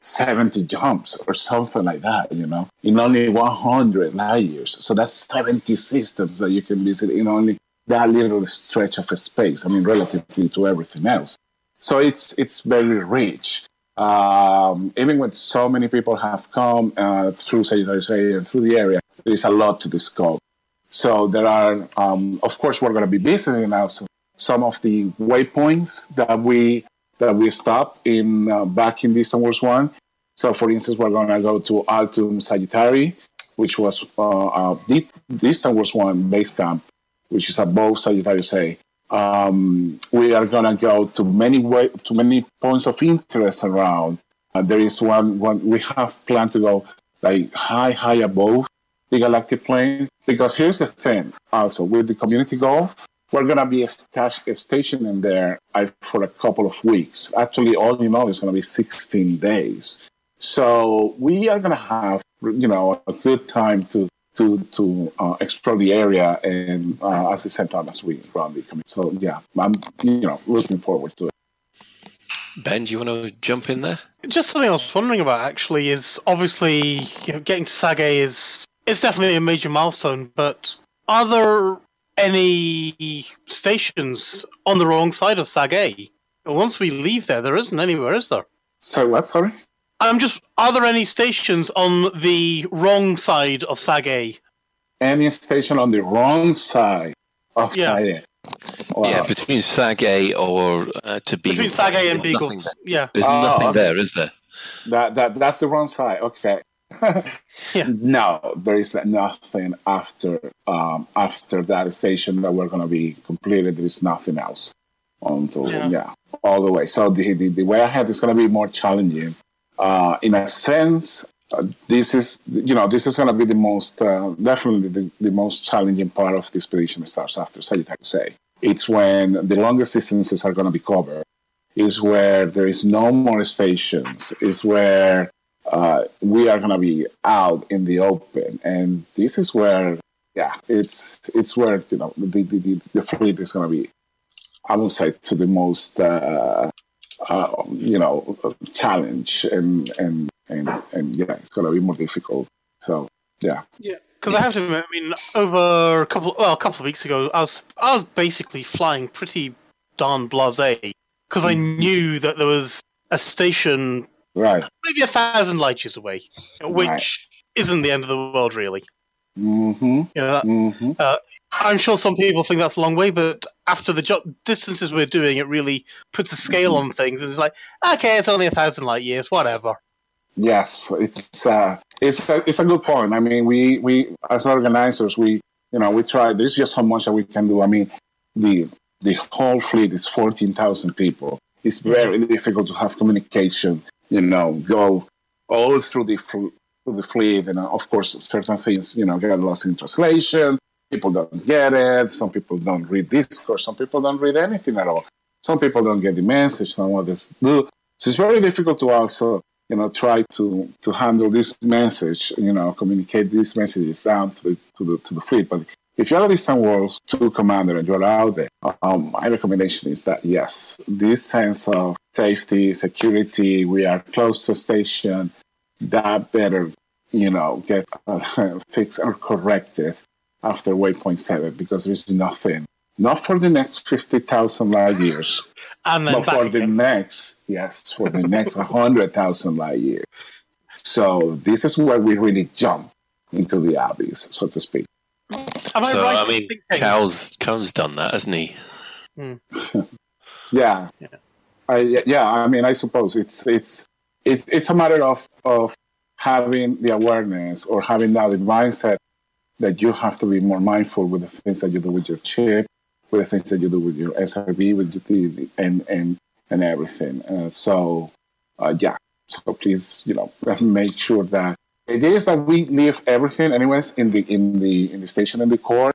70 jumps or something like that, you know, in only 100 light years. So that's 70 systems that you can visit in only that little stretch of space. I mean, relatively to everything else. So it's it's very rich. Um, even when so many people have come uh, through Sagittarius A and through the area, there is a lot to discover. So there are, um, of course, we're going to be visiting now some of the waypoints that we that we stopped in uh, back in Distant Worlds One. So, for instance, we're going to go to Altum Sagittari, which was uh, uh, Distant Worlds One base camp, which is above Sagittarius A. Um, we are going to go to many way, to many points of interest around. Uh, there is one, one we have planned to go like high, high above the galactic plane. Because here's the thing also with the community goal, we're going to be stationed in there for a couple of weeks. Actually, all in all, it's going to be 16 days. So we are going to have, you know, a good time to to to uh, explore the area and uh, at the same time as we run the community. So yeah, I'm you know looking forward to it. Ben, do you want to jump in there? Just something I was wondering about actually is obviously you know getting to Sage is it's definitely a major milestone, but are there any stations on the wrong side of Sag A. Once we leave there, there isn't anywhere, is there? So what? Sorry. I'm just. Are there any stations on the wrong side of Sag A? Any station on the wrong side of Yeah. Sag A. Wow. Yeah, between Sag A or uh, to Beagle. Between Sag A and There's Beagle. Yeah. There's Oh, nothing okay. there, is there? That that that's the wrong side. Okay. Yeah. No, there is nothing after um, after that station that we're gonna be completed. There is nothing else until Yeah. yeah, all the way. So the, the the way ahead is gonna be more challenging. Uh, in a sense, uh, this is you know this is gonna be the most uh, definitely the, the most challenging part of the expedition starts after Sagittarius A It's when the longest distances are gonna be covered. Is where there is no more stations. Is where uh, we are gonna be out in the open, and this is where, yeah, it's it's where you know the the, the, fleet is gonna be. I would say to the most uh, uh, you know challenge and and and and yeah, it's gonna be more difficult. So yeah, Yeah, because I have to admit, I mean, over a couple, well, a couple of weeks ago, I was, I was basically flying pretty darn blasé because I knew that there was a station right. maybe a thousand light years away, which Right. isn't the end of the world, really. Mm-hmm. You know, that, Mm-hmm. I'm sure some people think that's a long way, but after the jo- distances we're doing, it really puts a scale on things. And it's like, okay, it's only a thousand light years, whatever. Yes, it's uh, it's a, it's a good point. I mean, we we as organizers, we you know we try. There's just so much that we can do. I mean, the the whole fleet is fourteen thousand people. It's very difficult to have communication. You know, go all through the through the fleet, and uh, of course, certain things you know get lost in translation. People don't get it. Some people don't read Discord. Some people don't read anything at all. Some people don't get the message. Some others do. So it's very difficult to also you know, try to to handle this message, you know, communicate these messages down to the to the to the fleet. But if you're a distant worlds two commander and you're out there, um, my recommendation is that yes, this sense of safety, security, we are close to a station, that better, you know, get uh, fixed or corrected after waypoint seven because there's nothing, not for the next fifty thousand light years And then but for the next, yes, for the next 100,000 light years. So this is where we really jump into the abyss, so to speak. Am I so, right I mean, thinking- Cal's, Cal's done that, hasn't he? Yeah. I, yeah, I mean, I suppose it's it's it's it's a matter of of having the awareness or having that mindset that you have to be more mindful with the things that you do with your chip, with the things that you do with your SRV, with your the, and and and everything. Uh, so, uh, yeah. So please, you know, make sure that the idea is that we leave everything, anyways, in the in the in the station in the core.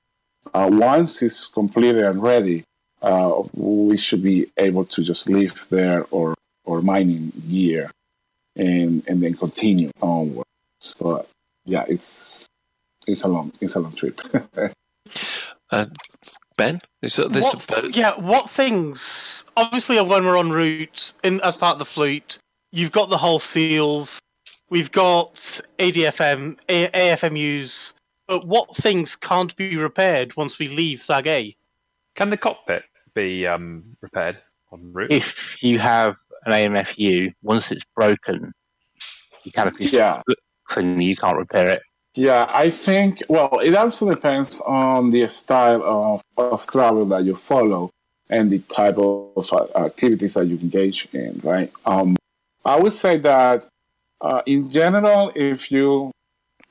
Uh, once it's completed and ready, uh, we should be able to just leave there or or mining gear, and and then continue onwards. But yeah, it's it's a long it's a long trip. Uh, ben, is that this what, about? yeah, what things? Obviously, when we're en route in as part of the fleet, you've got the hull seals, we've got ADFM, A- AFMUs. But what things can't be repaired once we leave Sag A? Can the cockpit be um, repaired en route? If you have an AMFU, once it's broken, you kind of yeah, thing you can't repair it. yeah. I think well, it also depends on the style of of travel that you follow and the type of uh, activities that you engage in. Right. Um, I would say that uh, in general, if you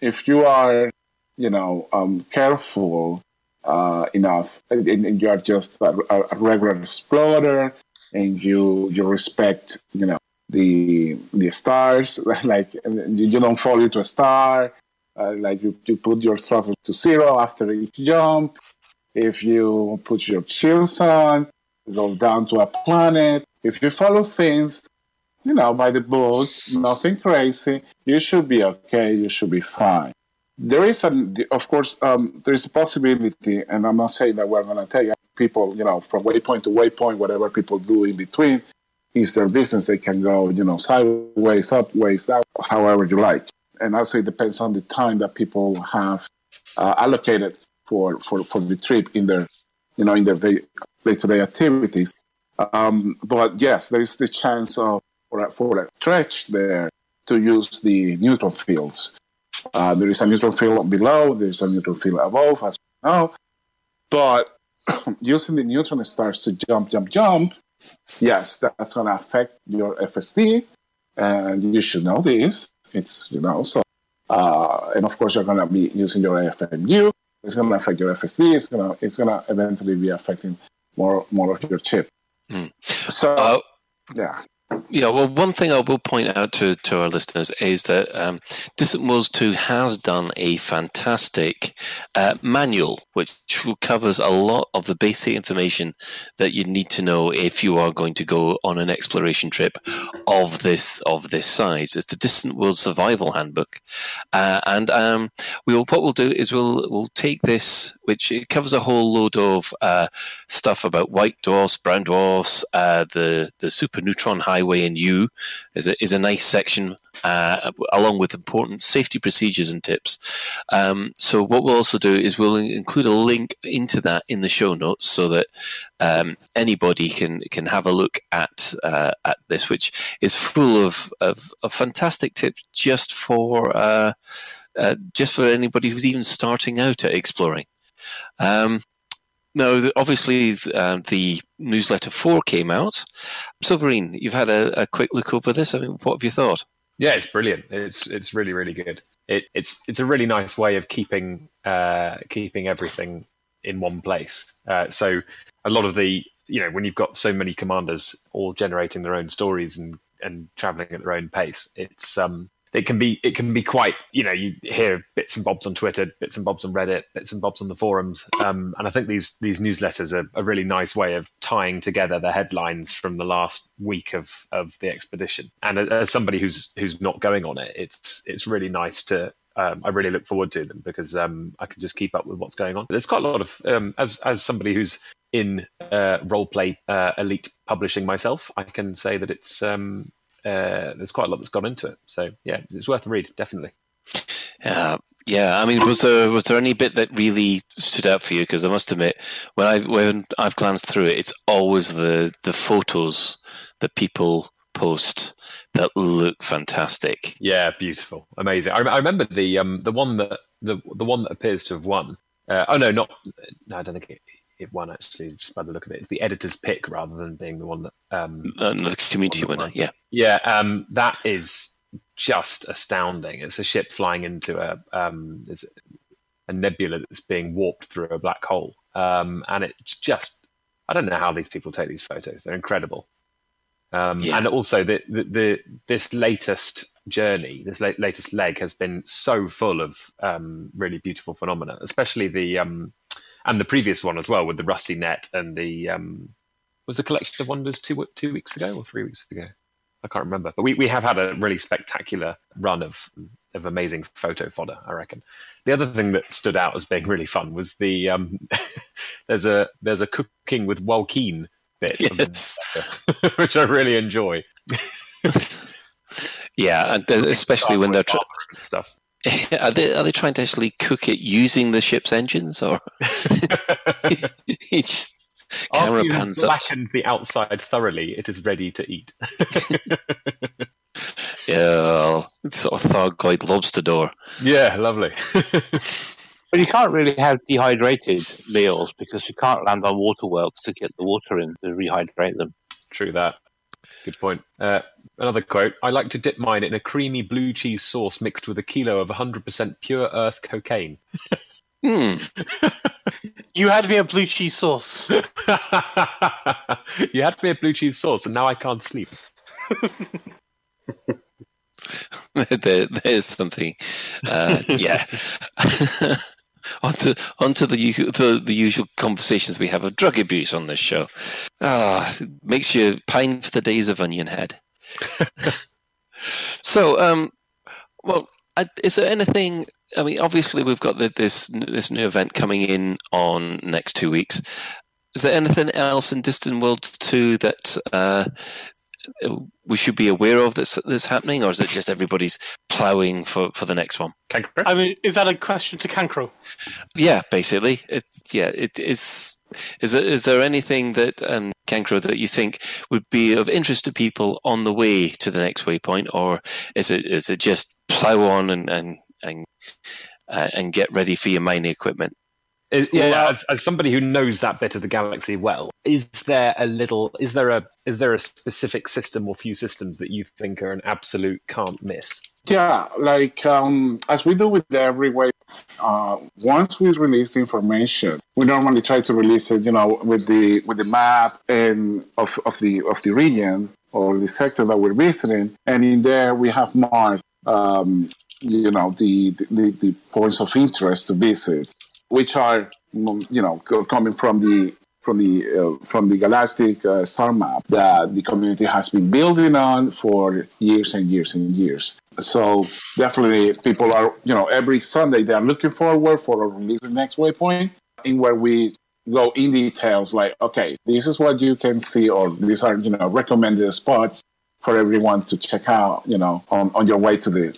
if you are you know um, careful uh, enough and, and you are just a, a regular explorer and you you respect you know the the stars like you, don't fall into a star uh, like you, you put your throttle to zero after each jump if you put your shields on go down to a planet if you follow things you know by the book nothing crazy. You should be okay. You should be fine. There is a of course um, there is a possibility and i'm not saying that we're going to take people you know from waypoint to waypoint whatever people do in between is their business. They can go you know sideways upways down however you like. And also it depends on the time that people have uh, allocated for, for, for the trip in their you know in their day to day activities. Um, but yes, there is the chance of for a, for a stretch there to use the neutron fields. Uh, there is a neutron field below, there is a neutron field above, as we know. But using the neutron stars to jump, jump, jump, yes, that's going to affect your FSD, and you should know this. It's you know so, uh, and of course you're going to be using your AFMU. It's going to affect your FSD. It's going to it's going to eventually be affecting more more of your chip. Mm. So Uh, yeah, Yeah, well, one thing I will point out to, to our listeners is that um, Distant Worlds 2 has done a fantastic uh, manual which covers a lot of the basic information that you need to know if you are going to go on an exploration trip of this of this size. It's the Distant World Survival Handbook, uh, and um, we will, what we'll do is we'll we'll take this, which it covers a whole load of uh, stuff about white dwarfs, brown dwarfs, uh, the the super neutron highway in U is a, is a nice section, uh, along with important safety procedures and tips. Um, so what we'll also do is we'll include link into that in the show notes so that um, anybody can can have a look at uh, at this, which is full of, of, of fantastic tips just for uh, uh, just for anybody who's even starting out at exploring. Um, no, obviously um, the newsletter four came out. Silverine, you've had a, a quick look over this. I mean, what have you thought? Yeah, it's brilliant. It's it's really really good. It, it's it's a really nice way of keeping uh, keeping everything in one place. Uh, so a lot of the you know when you've got so many commanders all generating their own stories and and traveling at their own pace, it's um it can be it can be quite you know you hear bits and bobs on Twitter, bits and bobs on Reddit, bits and bobs on the forums, um, and I think these these newsletters are a really nice way of tying together the headlines from the last week of of the expedition. And as- somebody who's who's not going on it, it's it's really nice to. Um, I really look forward to them because um, I can just keep up with what's going on. There's quite a lot of um, as as somebody who's in uh, role play uh, elite publishing myself, I can say that it's um, uh, there's quite a lot that's gone into it. So yeah, it's worth a read, definitely. Uh, yeah, I mean, was there was there any bit that really stood out for you? Because I must admit, when I when I've glanced through it, it's always the the photos that people post that look fantastic. Yeah, beautiful, amazing. I, I remember the um the one that the the one that appears to have won. Uh, oh no, not no, I don't think it, it won actually. Just by the look of it, it's the editor's pick rather than being the one that um Another community winner, won. yeah. Yeah, um, that is just astounding. It's a ship flying into a um, there's a nebula that's being warped through a black hole, um, and it's just I don't know how these people take these photos. They're incredible. Um, Yeah. And also, the, the, the this latest journey, this la- latest leg, has been so full of um, really beautiful phenomena, especially the um, and the previous one as well with the rusty net and the um, was the collection of wonders two two weeks ago or three weeks ago. I can't remember, but we, we have had a really spectacular run of of amazing photo fodder. I reckon. The other thing that stood out as being really fun was the um, there's a there's a cooking with Walkeen bit, of the which I really enjoy. Yeah, and uh, especially when they're tr- and stuff. are they are they trying to actually cook it using the ship's engines, or it's just camera After you've pans up? blackened the outside thoroughly, it is ready to eat. Yeah, it's sort of Thargoid lobster door. yeah, lovely. But you can't really have dehydrated meals because you can't land on water worlds to get the water in to rehydrate them. True that. Good point. Uh, another quote I like to dip mine in a creamy blue cheese sauce mixed with a kilo of 100% pure earth cocaine. Hmm. You had me a blue cheese sauce. you had me a blue cheese sauce, and now I can't sleep. there, there's something. Uh, yeah. Onto onto the, the the usual conversations we have of drug abuse on this show. Ah, makes you pine for the days of Onion Head. so, um, well, I, is there anything? I mean, obviously we've got the, this this new event coming in on next two weeks. Is there anything else in Distant World Two that uh, we should be aware of that's that's happening, or is it just everybody's ploughing for, for the next one? Cancro? I mean, is that a question to Cancro? Yeah, basically. It, yeah, it is. Is there, is there anything that um, Cancro that you think would be of interest to people on the way to the next waypoint, or is it is it just plow on and and and, uh, and get ready for your mining equipment? Yeah, as, as somebody who knows that bit of the galaxy well, is there a little, is there a, is there a specific system or few systems that you think are an absolute can't miss? Yeah, like um, as we do with every way, uh, once we release the information, we normally try to release it, you know, with the with the map and of, of the of the region or the sector that we're visiting, and in there we have marked, um, you know, the, the the points of interest to visit, which are, you know, coming from the from the uh, from the galactic uh, star map that the community has been building on for years and years and years. So definitely, people are you know every Sunday they are looking forward for a release the next waypoint, in where we go in details like okay, this is what you can see, or these are you know recommended spots for everyone to check out, you know, on, on your way to the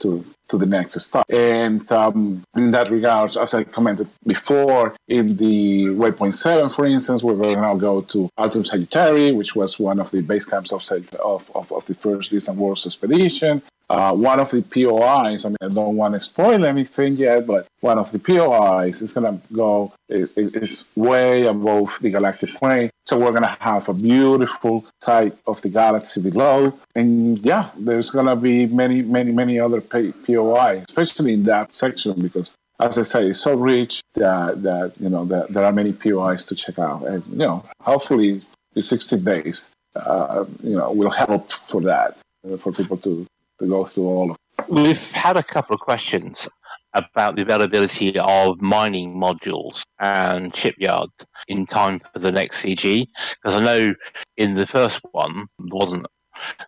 to to the next stop. And um, in that regard, as I commented before, in the waypoint seven, for instance, we're going to now go to Altum Sagittari, which was one of the base camps of of, of, of the first Distant Worlds expedition. Uh, one of the POIs, I mean, I don't want to spoil anything yet, but one of the POIs is going to go, is, is way above the galactic plane. So we're going to have a beautiful sight of the galaxy below. And yeah, there's going to be many, many, many other P- POIs, especially in that section, because as I say, it's so rich that, that you know, that there are many POIs to check out. And, you know, hopefully the 16 days, uh, you know, will help for that, uh, for people to, to go through all of We've had a couple of questions about the availability of mining modules and shipyards in time for the next CG. Because I know in the first one there wasn't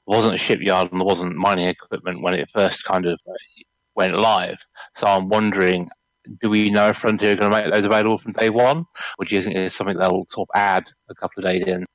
wasn't a shipyard and there wasn't mining equipment when it first kind of went live. So I'm wondering, do we know if Frontier are going to make those available from day one, or do you think it's something they'll sort of add a couple of days in?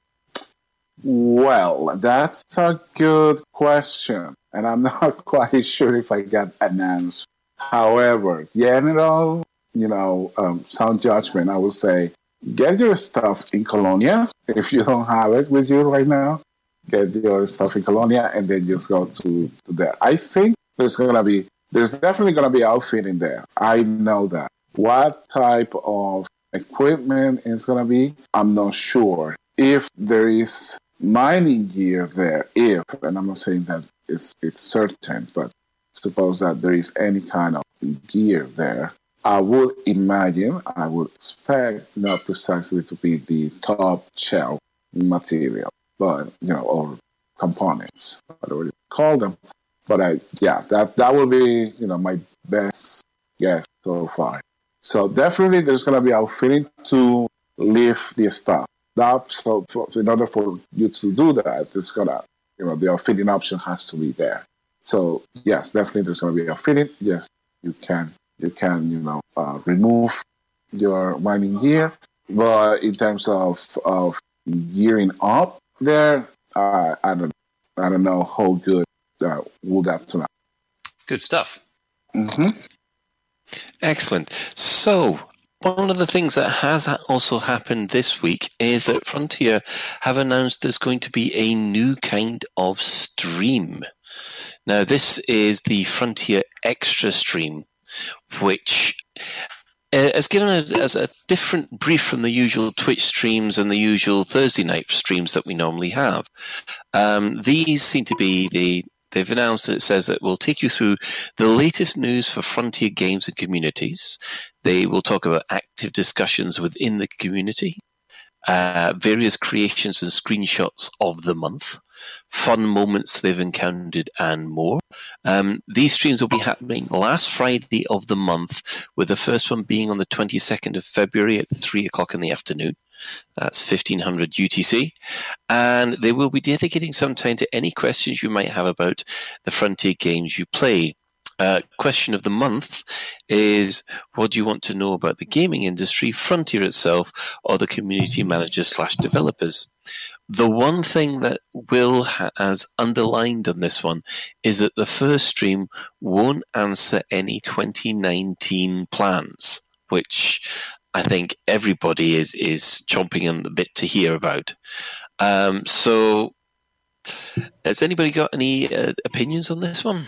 Well, that's a good question, and I'm not quite sure if I got an answer. However, general, you know, um, sound judgment, I would say, get your stuff in Colonia if you don't have it with you right now. Get your stuff in Colonia, and then just go to to there. I think there's gonna be, there's definitely gonna be outfit in there. I know that. What type of equipment is gonna be? I'm not sure. If there is mining gear there, if, and I'm not saying that it's, it's certain, but suppose that there is any kind of gear there, I would imagine, I would expect not precisely to be the top shelf material, but, you know, or components, whatever you call them. But I, yeah, that, that would be, you know, my best guess so far. So definitely there's to be outfitting to lift the stuff up. So for, in order for you to do that, it's gonna, you know, the outfitting option has to be there. So yes, definitely there's gonna be outfitting. Yes, you can, you can, you know, uh, remove your mining gear, but in terms of of gearing up there, uh, I don't, I don't know how good uh, will that turn out. Good stuff. hmm Excellent. So, one of the things that has also happened this week is that Frontier have announced there's going to be a new kind of stream. Now, this is the Frontier Extra stream, which uh, has given us as a different brief from the usual Twitch streams and the usual Thursday night streams that we normally have. Um, these seem to be the They've announced that it says that we'll take you through the latest news for Frontier games and communities. They will talk about active discussions within the community, uh, various creations and screenshots of the month, fun moments they've encountered, and more. Um, these streams will be happening last Friday of the month, with the first one being on the 22nd of February at 3 o'clock in the afternoon. That's 1500 UTC. And they will be dedicating some time to any questions you might have about the Frontier games you play. Uh, question of the month is what do you want to know about the gaming industry, Frontier itself, or the community managers slash developers? The one thing that Will has underlined on this one is that the first stream won't answer any 2019 plans, which I think everybody is is chomping on the bit to hear about. Um, so, has anybody got any uh, opinions on this one?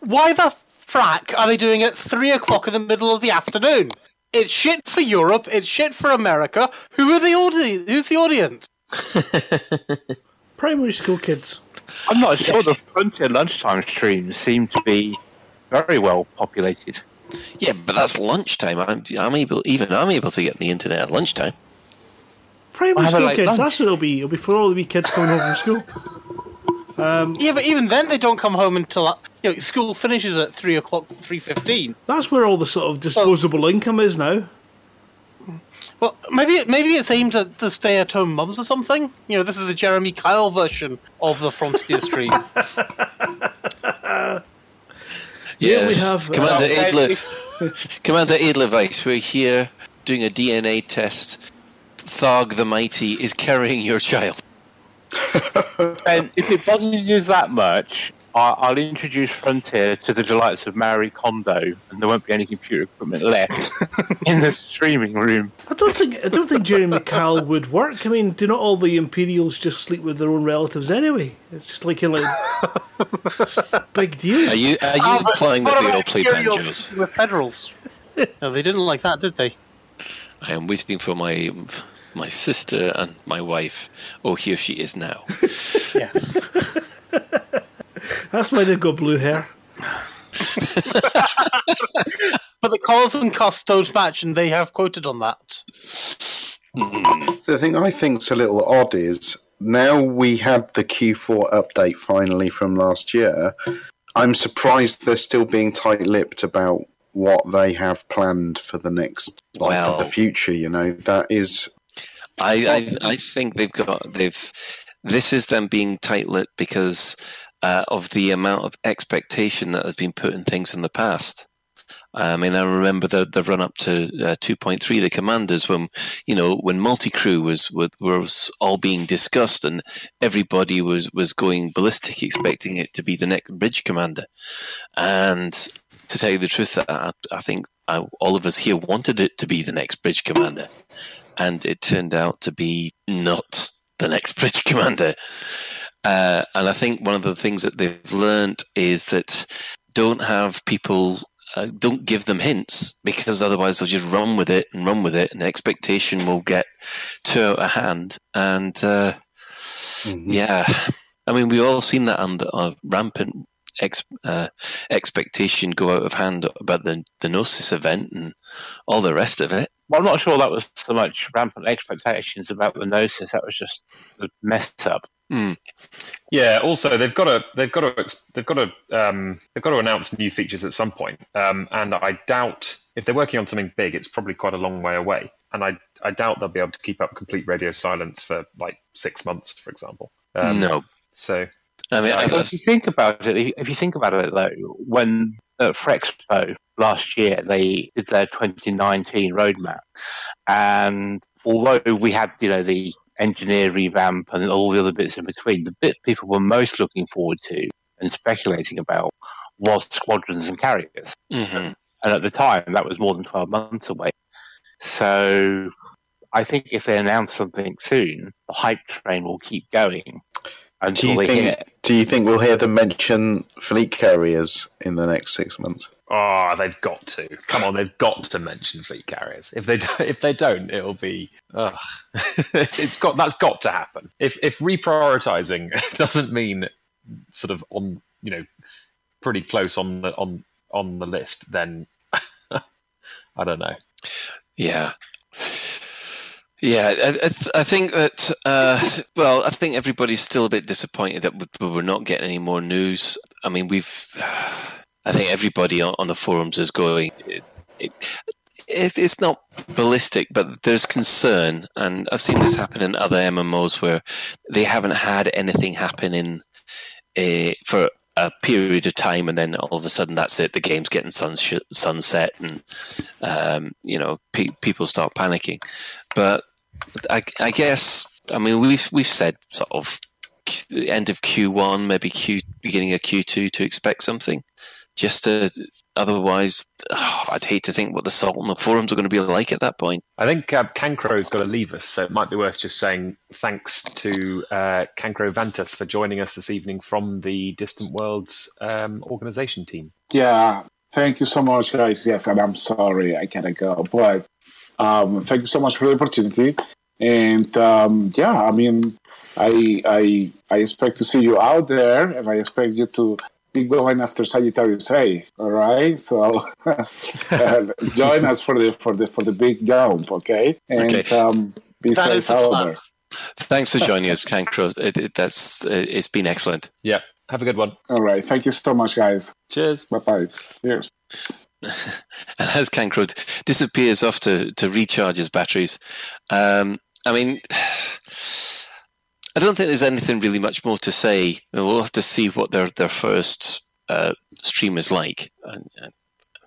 Why the frack are they doing it three o'clock in the middle of the afternoon? It's shit for Europe. It's shit for America. Who are the audience? Who's the audience? Primary school kids. I'm not sure the Frontier lunchtime streams seem to be very well populated. Yeah, but that's lunchtime. I'm, I'm able, even I'm able to get the internet at lunchtime. Primary have a school late kids. lunch. That's what it'll be. It'll be for all the wee kids coming home from school. Um, Yeah, but even then they don't come home until uh, you know, school finishes at three o'clock, three fifteen. That's where all the sort of disposable income is now. Well, maybe maybe it's aimed at the stay-at-home mums or something. You know, this is the Jeremy Kyle version of the Frontier stream. Yeah, we have, uh, Commander Okay. Adler. Commander Edelweiss, we're here doing a DNA test. Thog the Mighty is carrying your child. And if it bothers you that much, I- I'll introduce Frontier to the delights of Marie Kondo, and there won't be any computer equipment left in the streaming room. I don't think I don't think Jeremy Kyle would work. I mean, do not all the Imperials just sleep with their own relatives anyway? It's just like a like, big deal. Are you are you ah, but implying what that they all play Imperials banjos? With Federals. no, they didn't like that, did they? I am waiting for my my sister and my wife. Oh, here she is now. Yes. That's why they've got blue hair. but the Calls and Custodes match, and they have quoted on that. The thing I think's a little odd is now we had the Q4 update finally from last year. I'm surprised they're still being tight-lipped about what they have planned for the next, like Well- for the future. You know, that is I, I I think they've got they've this is them being tight-lit because uh, of the amount of expectation that has been put in things in the past. I mean, I remember the the run up to uh, 2.3, the commanders, when you know when multi-crew was was, was all being discussed and everybody was was going ballistic, expecting it to be the next bridge commander. And to tell you the truth, I, I think I, all of us here wanted it to be the next bridge commander, and it turned out to be not the next bridge commander. Uh, and I think one of the things that they've learned is that don't have people, uh, don't give them hints because otherwise they'll just run with it and run with it, and expectation will get to a hand. And uh, yeah, I mean, we've all seen that under uh, rampant ex, uh, expectation go out of hand about the the Gnosis event and all the rest of it. Well, I'm not sure that was so much rampant expectations about the Gnosis. That was just the mess up. Hmm. Yeah. Also, they've got to they've got to they've got to um, they've got to announce new features at some point. Um, and I doubt if they're working on something big, it's probably quite a long way away. And I I doubt they'll be able to keep up complete radio silence for like six months, for example. Um, no, So I mean, I, But if you think about it, if you think about it though, when at Frexpo last year they did their 2019 roadmap, and although we had you know the engineer revamp and all the other bits in between, the bit people were most looking forward to and speculating about was squadrons and carriers. Mhm. And at the time, that was more than 12 months away. So I think if they announce something soon, the hype train will keep going Do you think? hit. Do you think we'll hear them mention fleet carriers in the next six months? Oh, they've got to. Come on, they've got to mention fleet carriers. If they do, if they don't, it'll be. Ugh. it's got that's got to happen. If if reprioritizing doesn't mean sort of on you know pretty close on the on on the list, then I don't know. Yeah. Yeah, I, I, th- I think that, uh, well, I think everybody's still a bit disappointed that we- we're not getting any more news. I mean, we've, I think everybody on, the forums is going, it, it, it's, it's not ballistic, but there's concern. And I've seen this happen in other MMOs where they haven't had anything happen in uh, for a period of time, and then all of a sudden that's it. The game's getting suns- sunset, and um, you know pe- people start panicking. But I, I guess I mean we've we've said sort of Q- end of Q1, maybe Q beginning of Q2 to expect something. Just to, otherwise, oh, I'd hate to think what the salt on the forums are going to be like at that point. I think uh, Cancro's got to leave us, so it might be worth just saying thanks to uh, Cancro Ventus for joining us this evening from the Distant Worlds um, organization team. Yeah, thank you so much, guys. Yes, and I'm sorry I gotta go, but um, thank you so much for the opportunity. And um, yeah, I mean, I I I expect to see you out there, and I expect you to be going after Sagittarius A. All right, so uh, join us for the for the for the big jump, okay? And Okay. um, be That is safe out there. Thanks for joining us, Cancro. It, it, that's uh, it's been excellent. Yeah, have a good one. All right, thank you so much, guys. Cheers. Bye bye. Cheers. And as Cancro disappears off to, to recharge his batteries, um, I mean, I don't think there's anything really much more to say. We'll have to see what their their first uh, stream is like and, and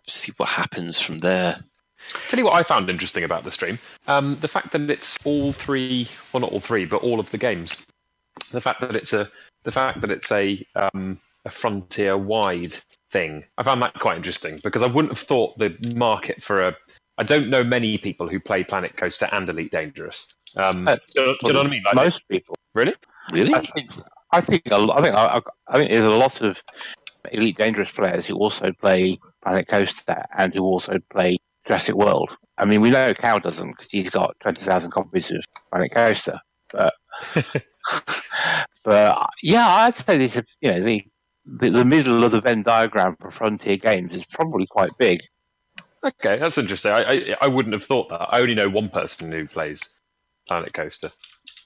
see what happens from there. Tell you what I found interesting about the stream: um, the fact that it's all three, well, not all three, but all of the games. The fact that it's a, the fact that it's a, um, a frontier-wide thing. I found that quite interesting because I wouldn't have thought the market for a. I don't know many people who play Planet Coaster and Elite Dangerous. Um, Uh, do, you know- do you know what I mean? Like, Most people. really? Really? I think. I think. a lo- I think. I, I think there's a lot of elite dangerous players who also play Planet Coaster and who also play Jurassic World. I mean, we know Cow doesn't because he's got twenty thousand copies of Planet Coaster. But, but yeah, I'd say this. is, You know, the, the the middle of the Venn diagram for Frontier Games is probably quite big. Okay, that's interesting. I, I I wouldn't have thought that. I only know one person who plays Planet Coaster.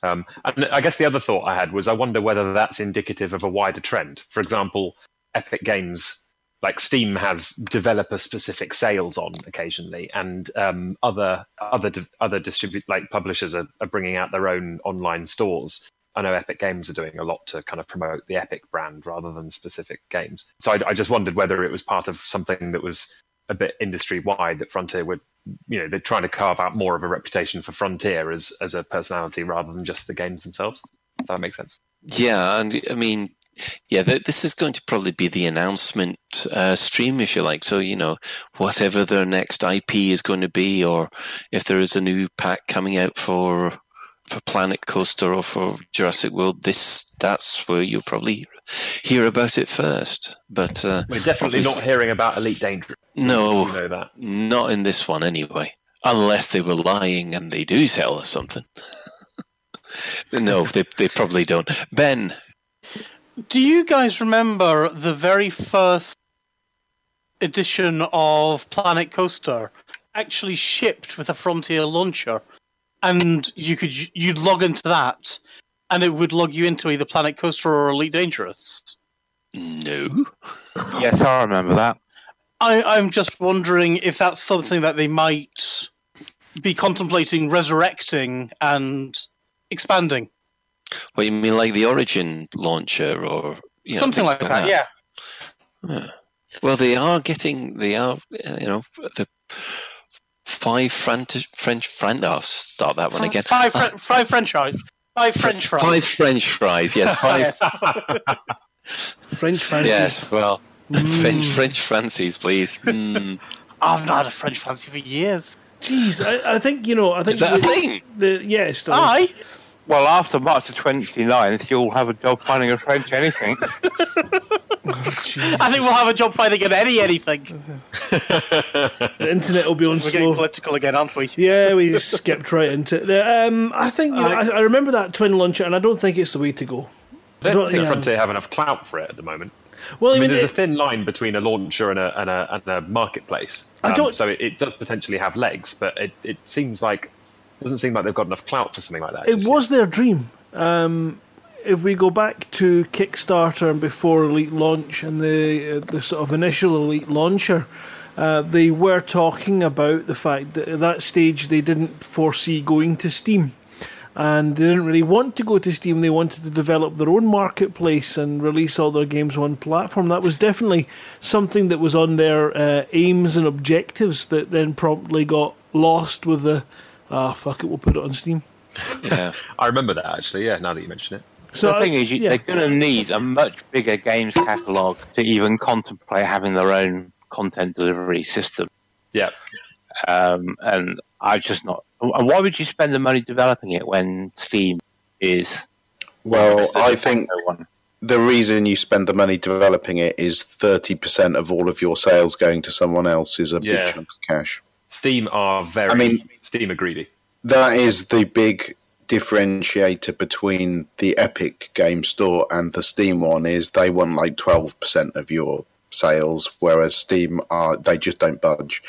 Um, and I guess the other thought I had was I wonder whether that's indicative of a wider trend. For example, Epic Games, like Steam, has developer-specific sales on occasionally, and um, other other other distribute like publishers are, are bringing out their own online stores. I know Epic Games are doing a lot to kind of promote the Epic brand rather than specific games. So I, I just wondered whether it was part of something that was a bit industry wide that Frontier would, you know, they're trying to carve out more of a reputation for Frontier as as a personality rather than just the games themselves. If that makes sense. Yeah, and I mean, yeah, th- this is going to probably be the announcement uh, stream, if you like. So you know, whatever their next IP is going to be, or if there is a new pack coming out for for Planet Coaster or for Jurassic World, this that's where you'll probably hear about it first. But uh, We're definitely not hearing about Elite Danger. no, You know that. not in this one anyway. Unless they were lying and they do sell us something. no, they they probably don't. Ben, Do you guys remember the very first edition of Planet Coaster actually shipped with a Frontier launcher, and you could you'd log into that, and it would log you into either Planet Coaster or Elite Dangerous. no. Yes, I remember that. I, I'm just wondering if that's something that they might be contemplating resurrecting and expanding, What you mean, like the Origin launcher, or you know, something things like that. Yeah. Yeah. Well, they are getting. They are. uh, You know, the five French French French. Oh, start that one again. Five, fr- five French fries. Five French fries. Five French fries. Yes, five. Yes. French fancy. yes. Well, French French fancies, please. Mm. I've not had a French fancy for years. Jeez, I, I think you know. I think Is that a the, thing? the yes. there is. Aye. Well, after March the 29th, you'll have a job finding a French anything. Jeez. I think we'll have a job finding an any anything. the internet will be on We're getting political again, aren't we? Yeah, we just skipped right into it. there. Um, I think you know, I, I remember that twin launcher, and I don't think it's the way to go. I don't, don't- think yeah. Frontier have enough clout for it at the moment. Well, I I mean, mean, there's a thin line between a launcher and a and a, and a marketplace. I Um, don't- so it, it does potentially have legs, but it, it seems like doesn't seem like they've got enough clout for something like that. it was their dream. Um, if we go back to Kickstarter and before Elite launch and the uh, the sort of initial Elite launcher, uh, they were talking about the fact that at that stage they didn't foresee going to Steam. and they didn't really want to go to Steam. They wanted to develop their own marketplace and release all their games on platform. That was definitely something that was on their uh, aims and objectives that then promptly got lost with the ah fuck it, we'll put it on Steam. Yeah. I remember that actually. Yeah, now that you mention it. So the thing is, you, yeah. they're going to need a much bigger games catalog to even contemplate having their own content delivery system. Yeah, Um, and I just not. Why would you spend the money developing it when Steam is? Well, I think one? the reason you spend the money developing it is 30% of all of your sales going to someone else is a Yeah. big chunk of cash. Steam are very. I mean- Steam are greedy. That is the big differentiator between the Epic Game Store and the Steam one is they want like 12% of your sales whereas Steam are they just don't budge.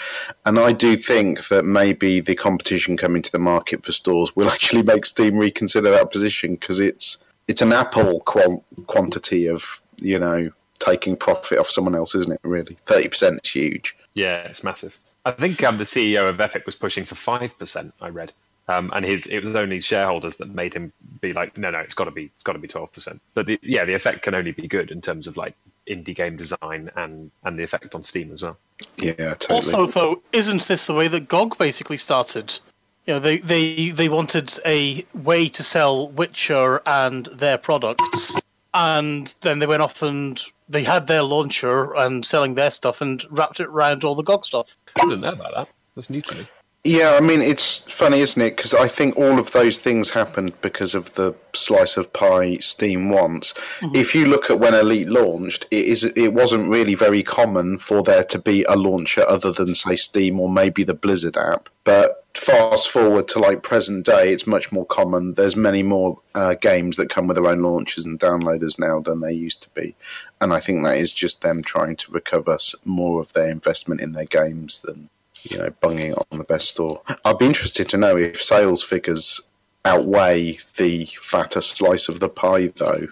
And I do think that maybe the competition coming to the market for stores will actually make Steam reconsider that position because it's it's an Apple qual- quantity of, you know, taking profit off someone else, isn't it? Really, 30% is huge. Yeah, it's massive. I think um, the CEO of Epic was pushing for five percent. I read, um, and his it was only shareholders that made him be like, no, no, it's got to be, it's got to be twelve percent. But the, yeah, the effect can only be good in terms of like indie game design and and the effect on Steam as well. Yeah, totally. Also, though, isn't this the way that GOG basically started? You know, they, they, they wanted a way to sell Witcher and their products, and then they went off and they had their launcher and selling their stuff and wrapped it around all the GOG stuff. I didn't know about that. That's new to me. Yeah, I mean, it's funny, isn't it? Because I think all of those things happened because of the slice of pie Steam wants. If you look at when Elite launched, it is it wasn't really very common for there to be a launcher other than say Steam or maybe the Blizzard app. But fast forward to like present day, it's much more common. There's many more uh, games that come with their own launchers and downloaders now than there used to be, and I think that is just them trying to recover more of their investment in their games than you know, bunging on the best store. I'd be interested to know if sales figures outweigh the fatter slice of the pie, though.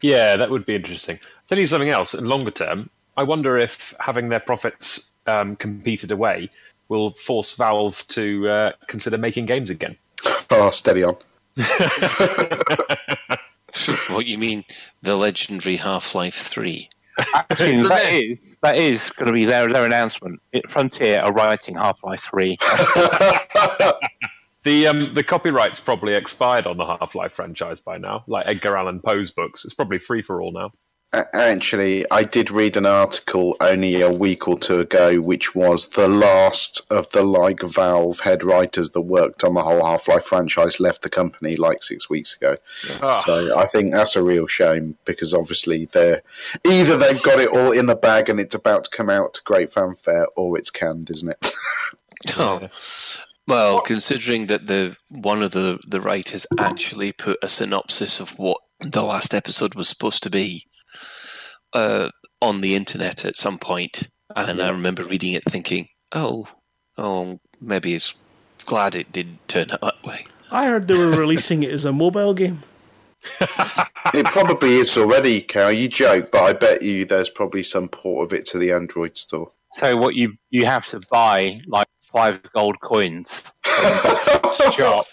Yeah, that would be interesting. Tell you something else. In longer term, I wonder if having their profits um, competed away will force Valve to uh, consider making games again. Oh, steady on. what you mean? The legendary Half Life 3. Actually, that is that is going to be their their announcement. Frontier are writing Half Life Three. The um, the copyright's probably expired on the Half Life franchise by now, like Edgar Allan Poe's books. It's probably free for all now. A- Actually, I did read an article only a week or two ago, which was the last of the like Valve head writers that worked on the whole Half Life franchise left the company like six weeks ago. Ah. So I think that's a real shame because obviously they're either they've got it all in the bag and it's about to come out to great fanfare, or it's canned, isn't it? Oh. Well, considering that the one of the, the writers actually put a synopsis of what the last episode was supposed to be uh, on the internet at some point, and I remember reading it thinking, "Oh, oh, maybe it's glad it did turn out that way." I heard they were releasing it as a mobile game. It probably is already, Carol. You joke, but I bet you there's probably some port of it to the Android store. So what you you have to buy like five gold coins from shop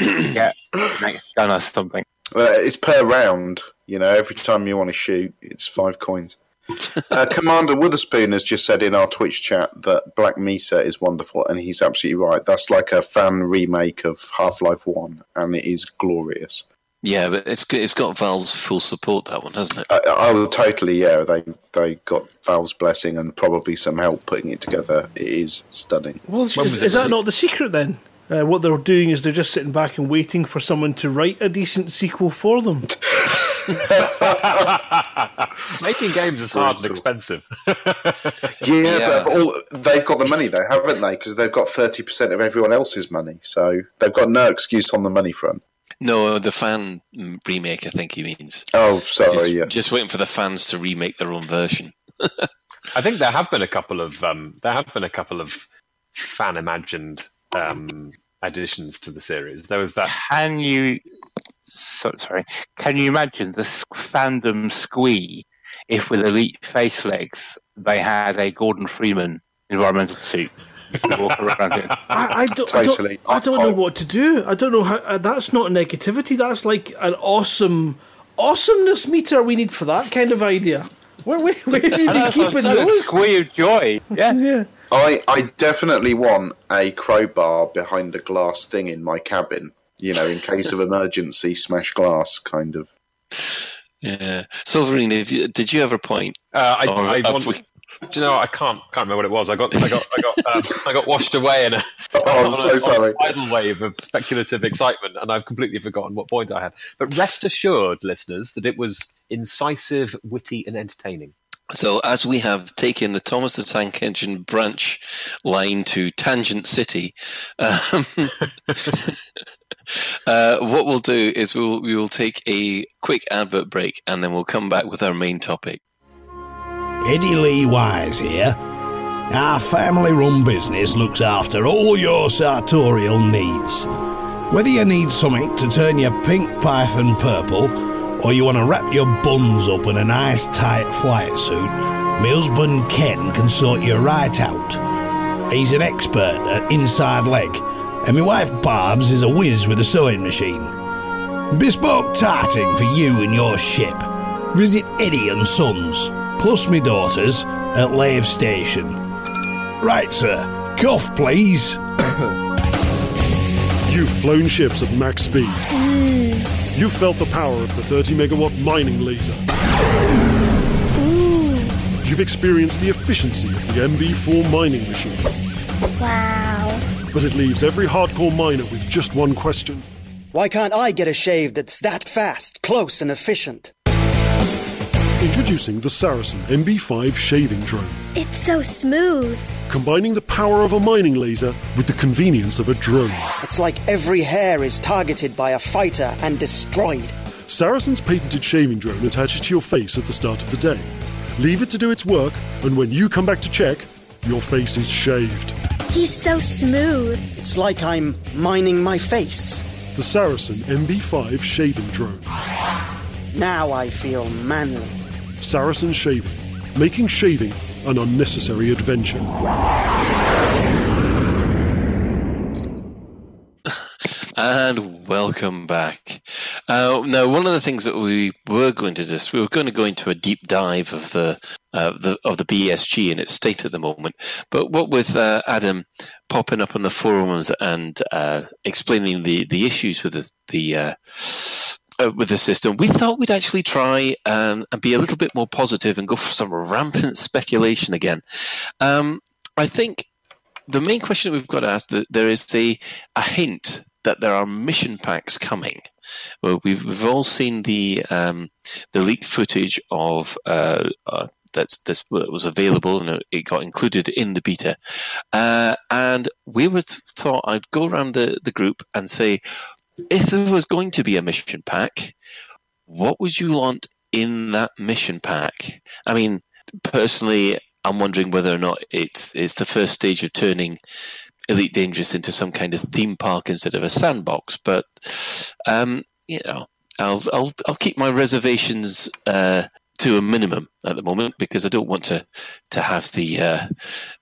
to get next gun or something. Uh, it's per round. You know, every time you want to shoot, it's five coins. uh, Commander Witherspoon has just said in our Twitch chat that Black Mesa is wonderful, and he's absolutely right. That's like a fan remake of Half Life One, and it is glorious. Yeah, but it's it's got Valve's full support that one, hasn't it? I, I will totally, yeah. They they got Valve's blessing and probably some help putting it together. It is stunning. Well, When is, was is that not the secret then? Uh, what they're doing is they're just sitting back and waiting for someone to write a decent sequel for them. Making games is hard and expensive. Yeah, Yeah. but all, they've got the money though, haven't they? Because they've got thirty percent of everyone else's money, so they've got no excuse on the money front. No, the fan remake. I think he means. Oh, sorry, just, yeah. just waiting for the fans to remake their own version. I think there have been a couple of um, there have been a couple of fan imagined um, additions to the series. There was that. Can you? So, sorry. Can you imagine the fandom squee if with elite face legs they had a Gordon Freeman environmental suit? walk around in. I, I don't, Totally. I don't, I don't know what to do. I don't know how. Uh, that's not negativity. That's like an awesome, awesomeness meter we need for that kind of idea. Where, where, where have you been That's keeping saying, a those? squee of joy. Yeah. Yeah. I, I definitely want a crowbar behind a glass thing in my cabin. You know, in case of emergency, smash glass kind of. Yeah. Silverine, have you, did you ever point? Uh, I, Or I have want, we- do you know? I can't can't remember what it was. I got I got I got um, I got washed away in a, Oh, I'm on a- so a sorry. tidal wave of speculative excitement, and I've completely forgotten what point I had. But rest assured, listeners, that it was incisive, witty, and entertaining. So, as we have taken the Thomas the Tank Engine branch line to Tangent City, um, uh, what we'll do is we'll we will take a quick advert break, and then we'll come back with our main topic. Eddie Lee Wise here. Our family run business looks after all your sartorial needs. Whether you need something to turn your pink python purple, or you want to wrap your buns up in a nice tight flight suit, my husband Ken can sort you right out. He's an expert at inside leg, and my wife Barb's is a whiz with a sewing machine. Bespoke tarting for you and your ship. Visit Eddie and Sons, plus me daughters, at Lave Station. Right, sir. Cuff, please. You've flown ships at max speed. You've felt the power of the 30 megawatt mining laser. You've experienced the efficiency of the MB4 mining machine. Wow. But it leaves every hardcore miner with just one question. Why can't I get a shave that's that fast, close, and efficient? Introducing the Saracen MB5 shaving drone, It's so smooth. Combining the power of a mining laser with the convenience of a drone. It's like every hair is targeted by a fighter and destroyed. Saracen's patented shaving drone attaches to your face at the start of the day. Leave it to do its work, and when you come back to check, your face is shaved. He's so smooth. It's like I'm mining my face. The Saracen MB5 shaving drone. Now I feel manly. Saracen Shaving, making shaving an unnecessary adventure. And welcome back. Uh, now, one of the things that we were going to just we were going to go into a deep dive of the uh, the of the BSG and its state at the moment. But what with uh, Adam popping up on the forums and uh, explaining the the issues with the the uh, with the system, we thought we'd actually try um, and be a little bit more positive and go for some rampant speculation again. Um, I think the main question we've got to ask that there is a, a hint that there are mission packs coming. Well, we've we've all seen the um, the leaked footage of uh, uh, that's this was available and it got included in the beta, uh, and we would thought I'd go around the, the group and say, if there was going to be a mission pack, what would you want in that mission pack? I mean, personally, I'm wondering whether or not it's it's the first stage of turning Elite Dangerous into some kind of theme park instead of a sandbox. But um, you know, I'll I'll I'll keep my reservations uh, to a minimum at the moment because I don't want to to have the uh,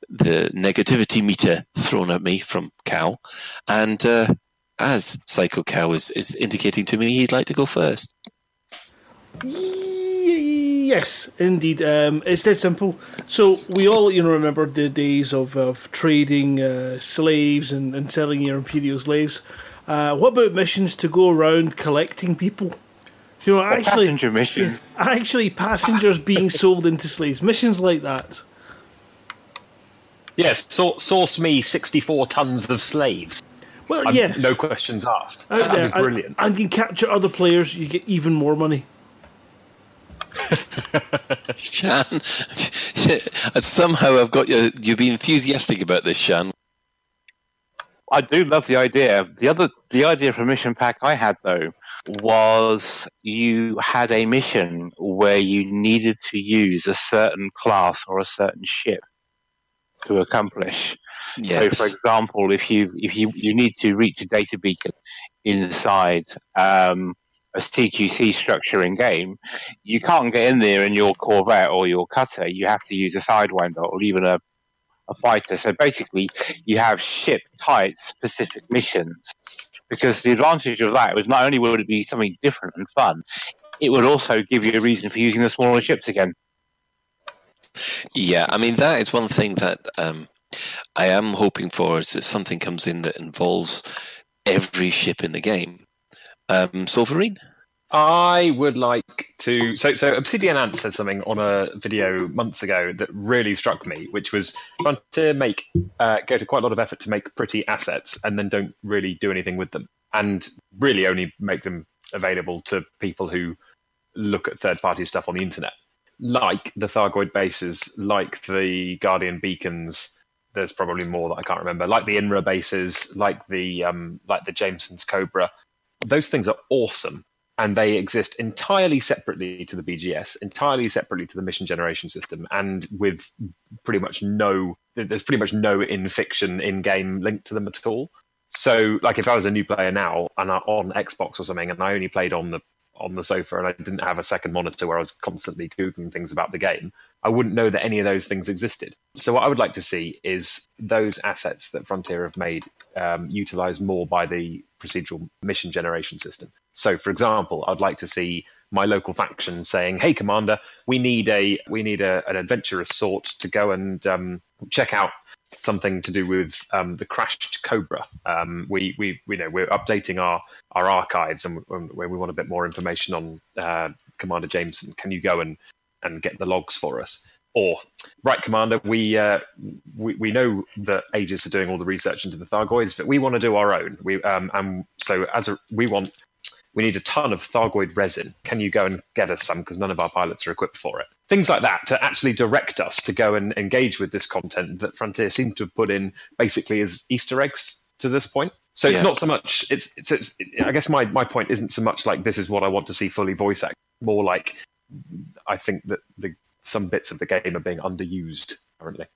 the negativity meter thrown at me from Cal, and uh, as Psycho Cow is, is indicating to me, he'd like to go first. Yes, indeed. Um, it's dead simple. So we all, you know, remember the days of, of trading uh, slaves and, and selling your imperial slaves. Uh, what about missions to go around collecting people? You know, actually, passenger mission. actually, passengers being sold into slaves. Missions like that. Yes, sor- source me 64 tons of slaves. Well, I'm- yes. No questions asked. Uh, Out That'd there, be brilliant. And, and you capture other players, you get even more money. Shan, somehow I've got you. You be enthusiastic about this, Shan. I do love the idea. The other, the idea for mission pack I had though was you had a mission where you needed to use a certain class or a certain ship to accomplish. Yes. So, for example, if you if you you need to reach a data beacon inside um, a CQC structure in game, you can't get in there in your Corvette or your cutter. You have to use a Sidewinder or even a a fighter. So basically, you have ship type specific missions. Because the advantage of that was not only would it be something different and fun, it would also give you a reason for using the smaller ships again. Yeah, I mean that is one thing that um, I am hoping for is that something comes in that involves every ship in the game. Um, Solverine? I would like to. So, so Obsidian Ant said something on a video months ago that really struck me, which was trying to make uh, go to quite a lot of effort to make pretty assets and then don't really do anything with them, and really only make them available to people who look at third-party stuff on the internet, like the Thargoid bases, like the Guardian beacons. There's probably more that I can't remember, like the INRA bases, like the um, like the Jameson's Cobra. Those things are awesome and they exist entirely separately to the BGS, entirely separately to the mission generation system, and with pretty much no there's pretty much no in fiction in game link to them at all. So, like if I was a new player now and I, on Xbox or something, and I only played on the on the sofa and I didn't have a second monitor where I was constantly googling things about the game, I wouldn't know that any of those things existed. So what I would like to see is those assets that Frontier have made um, utilized more by the procedural mission generation system. So, for example, I'd like to see my local faction saying, "Hey, commander, we need a we need a, an adventurous sort to go and um, check out something to do with um, the crashed Cobra. Um, we, we, we know we're updating our, our archives and where we want a bit more information on uh, Commander Jameson. Can you go and, and get the logs for us? Or, right, Commander, we, uh, we we know that Aegis are doing all the research into the Thargoids, but we want to do our own. We um, and so as a, we want we need a ton of Thargoid resin. Can you go and get us some? Because none of our pilots are equipped for it. Things like that to actually direct us to go and engage with this content that Frontier seem to have put in basically as Easter eggs to this point. So it's Yeah. not so much. It's, it's it's. I guess my my point isn't so much like this is what I want to see fully voice act. More like I think that the some bits of the game are being underused currently.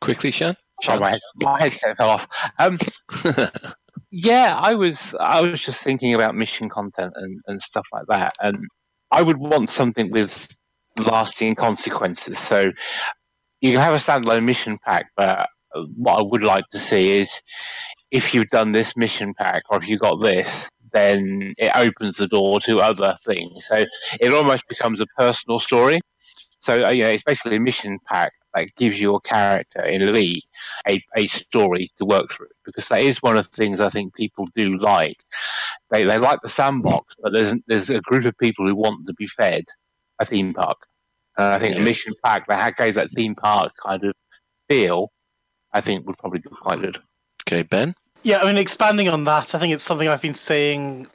Quickly, Sean? Oh, my, my headset fell off. Um, yeah, I was I was just thinking about mission content and, and stuff like that, and I would want something with lasting consequences. So you can have a standalone mission pack, but what I would like to see is if you've done this mission pack or if you got this, then it opens the door to other things. So it almost becomes a personal story. So uh, you it's basically a mission pack that gives your character in Elite a, a story to work through because that is one of the things I think people do like. They they like the sandbox, but there's there's a group of people who want to be fed a theme park. And I think a Yeah. mission pack that had- gave that theme park kind of feel, I think would probably be quite good. Okay, Ben? Yeah, I mean, expanding on that, I think it's something I've been saying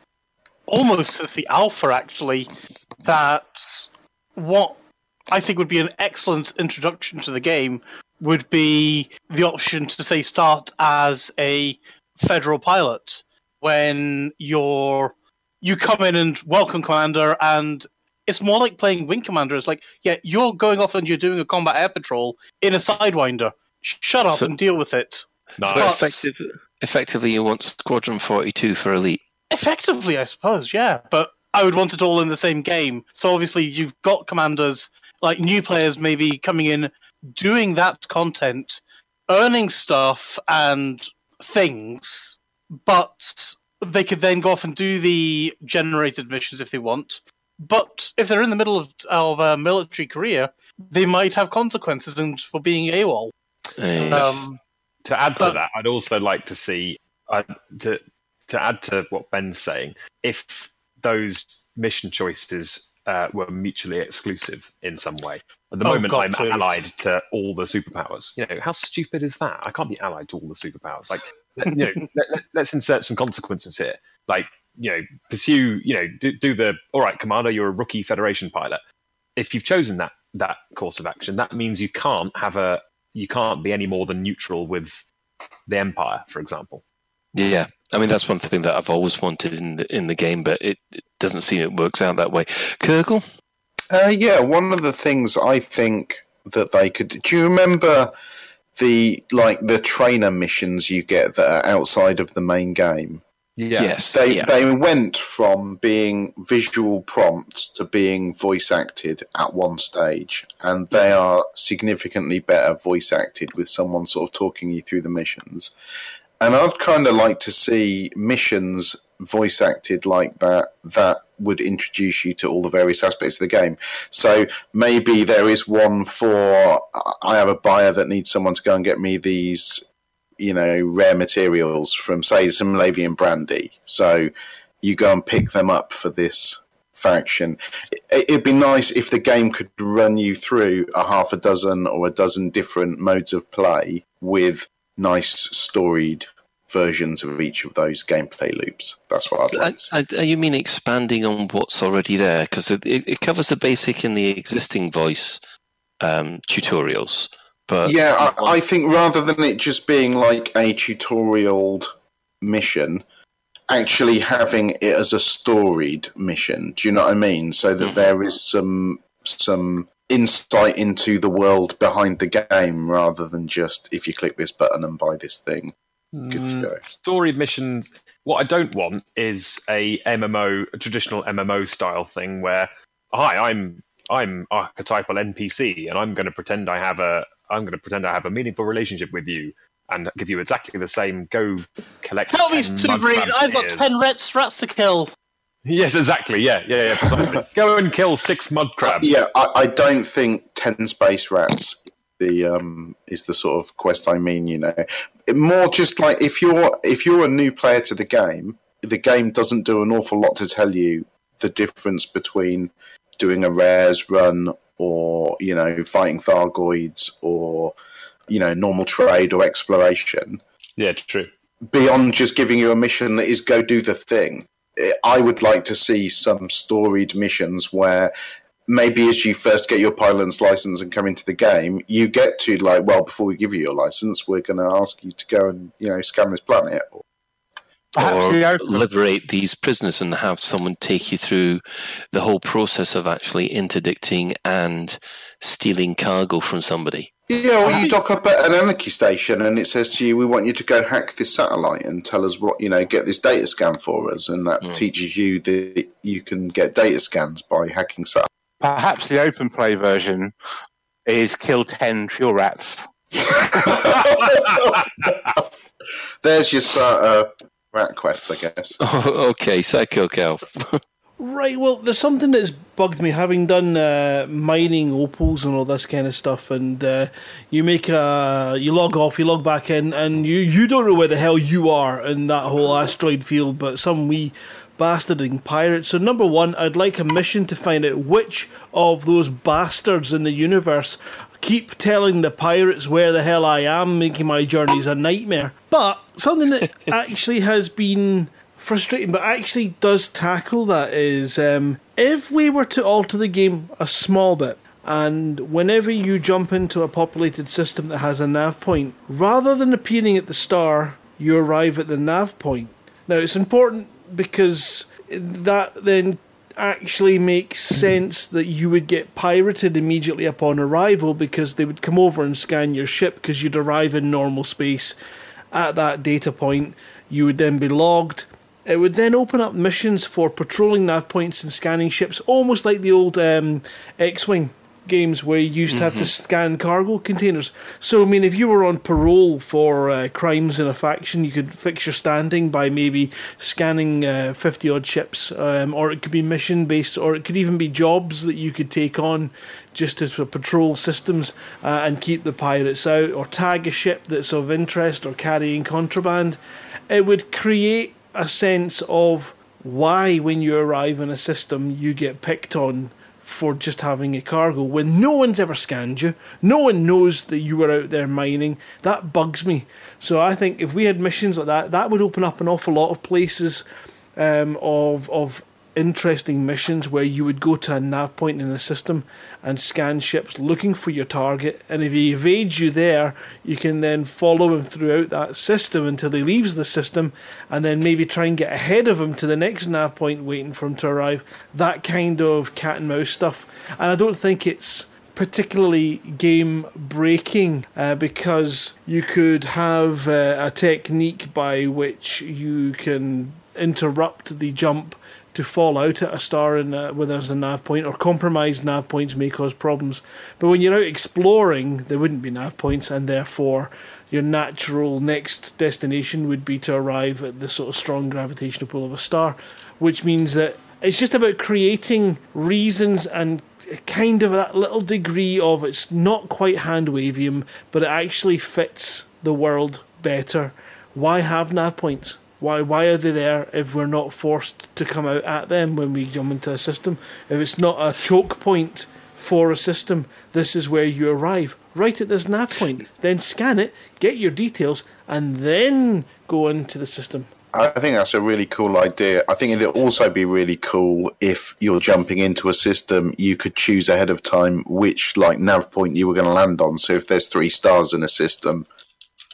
almost since the alpha, actually, that what I think would be an excellent introduction to the game would be the option to, say, start as a federal pilot when you're you come in and welcome commander and it's more like playing wing commander it's like yeah you're going off and you're doing a combat air patrol in a sidewinder shut up So- and deal with it So effective, effectively, you want Squadron 42 for Elite. Effectively, I suppose, yeah. But I would want it all in the same game. So obviously, you've got commanders, like new players maybe coming in, doing that content, earning stuff and things, but they could then go off and do the generated missions if they want. But if they're in the middle of, of a military career, they might have consequences and for being AWOL. Um, to add to but- that, I'd also like to see uh, to to add to what Ben's saying. If those mission choices uh, were mutually exclusive in some way, at the Oh, moment God, I'm please. allied to all the superpowers. You know, how stupid is that? I can't be allied to all the superpowers. Like, you know, let, let, let's insert some consequences here. Like, you know, pursue. You know, do, do the all right, Commander. You're a rookie Federation pilot. If you've chosen that that course of action, that means you can't have a you can't be any more than neutral with the Empire, for example. Yeah, I mean that's one thing that I've always wanted in the in the game, but it, it doesn't seem it works out that way. Kurgle, Uh, yeah, one of the things I think that they could. Do you remember the like the trainer missions you get that are outside of the main game? Yeah. Yes. They yeah. they went from being visual prompts to being voice acted at one stage, and they are significantly better voice acted with someone sort of talking you through the missions. And I'd kind of like to see missions voice acted like that that would introduce you to all the various aspects of the game. So maybe there is one for I have a buyer that needs someone to go and get me these you know rare materials from say some Lavian brandy. So you go and pick them up for this faction. It- It'd be nice if the game could run you through a half a dozen or a dozen different modes of play with nice storied versions of each of those gameplay loops. That's what I'd like. I, I, you mean expanding on what's already there? Because it, it, covers the basic in the existing voice um, tutorials. But yeah, I, I think rather than it just being like a tutorial mission, actually having it as a storied mission. Do you know what I mean? So that Mhm. there is some some insight into the world behind the game rather than just if you click this button and buy this thing. Good to Mm, go. Story missions. What I don't want is a MMO, a traditional MMO style thing where, hi, I'm I'm archetypal NPC, and I'm going to pretend I have a I'm going to pretend I have a meaningful relationship with you, and give you exactly the same. Go collect. Tell these two mud breed. crabs I've got ten red strats to kill. Yes, exactly. Yeah, yeah, yeah. Precisely. Go and kill six mud crabs. Yeah, I, I don't think ten space rats the um is the sort of quest I mean. You know, more just like if you're if you're a new player to the game, the game doesn't do an awful lot to tell you the difference between doing a rares run or you know fighting Thargoids or you know normal trade or exploration Yeah, true. beyond just giving you a mission that is go do the thing. I would like to see some storied missions where maybe as you first get your pilot's license and come into the game, you get to like, well, before we give you your license, we're going to ask you to go and you know scan this planet. Perhaps or the open- liberate these prisoners and have someone take you through the whole process of actually interdicting and stealing cargo from somebody. Yeah, or you dock up at an anarchy station and it says to you, "We want you to go hack this satellite and tell us what you know, get this data scan for us," and that Mm. teaches you that you can get data scans by hacking satellites. Perhaps the open play version is kill ten pure rats. There's your starter rat quest, I guess. Oh, okay, Psycho Cal. Right, well, there's something that's bugged me having done uh, mining opals and all this kind of stuff, and uh, you make a you log off, you log back in, and you you don't know where the hell you are in that whole asteroid field, but some wee bastarding pirate. So number one, I'd like a mission to find out which of those bastards in the universe keep telling the pirates where the hell I am, making my journeys a nightmare. But something that actually has been frustrating, but actually does tackle that is um, if we were to alter the game a small bit. And whenever you jump into a populated system that has a nav point, rather than appearing at the star, you arrive at the nav point. Now, it's important because that then actually makes sense that you would get pirated immediately upon arrival because they would come over and scan your ship because you'd arrive in normal space at that data point. You would then be logged. It would then open up missions for patrolling nav points and scanning ships, almost like the old um, X Wing games where you used to have to scan cargo containers. So, I mean, if you were on parole for uh, crimes in a faction, you could fix your standing by maybe scanning uh, 50 odd ships, um, or it could be mission based, or it could even be jobs that you could take on just to patrol systems uh, and keep the pirates out, or tag a ship that's of interest or carrying contraband. It would create a sense of why, when you arrive in a system, you get picked on for just having a cargo when no one's ever scanned you. No one knows that you were out there mining. That bugs me. So I think if we had missions like that, that would open up an awful lot of places um, of of interesting missions where you would go to a nav point in a system and scan ships looking for your target and if he evades you there you can then follow him throughout that system until he leaves the system and then maybe try and get ahead of him to the next nav point waiting for him to arrive. That kind of cat and mouse stuff. And i don't think it's particularly game breaking uh, because you could have uh, a technique by which you can interrupt the jump to fall out at a star in a, where there's a nav point, or compromised nav points may cause problems. But when you're out exploring, there wouldn't be nav points, and therefore your natural next destination would be to arrive at the sort of strong gravitational pull of a star, which means that it's just about creating reasons and kind of that little degree of it's not quite hand wavium, but it actually fits the world better. Why have nav points? Why why are they there if we're not forced to come out at them when we jump into a system? If it's not a choke point for a system, this is where you arrive. Right at this nav point. Then scan it, get your details, and then go into the system. I think that's a really cool idea. I think it'd also be really cool if you're jumping into a system, you could choose ahead of time which like nav point you were going to land on. So if there's three stars in a system,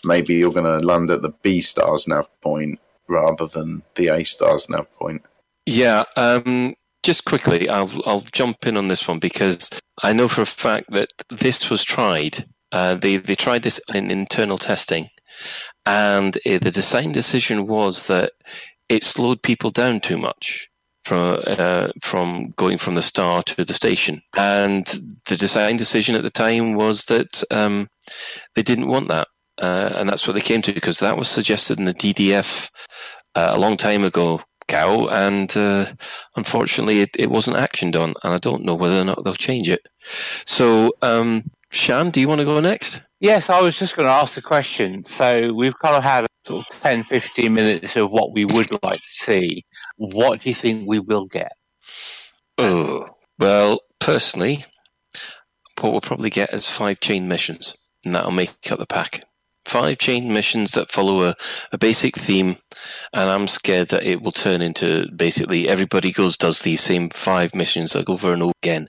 maybe you're going to land at the B stars nav point rather than the A stars now point. Yeah, um, just quickly, I'll I'll jump in on this one because I know for a fact that this was tried. Uh, they they tried this in internal testing, and uh, the design decision was that it slowed people down too much from uh, from going from the star to the station. And the design decision at the time was that um, they didn't want that, uh, and that's what they came to because that was suggested in the DDF uh, a long time ago. Cow, and uh, unfortunately, it, it wasn't actioned on, and I don't know whether or not they'll change it. So, um, Shan, do you want to go next? Yes, I was just going to ask the question. So we've kind of had sort of 10, 15 minutes of what we would like to see. What do you think we will get? Oh, well, personally, what we'll probably get is five chain missions, and that'll make up the pack. Five chain missions that follow a, a basic theme, and I'm scared that it will turn into basically everybody goes does these same five missions over and over again,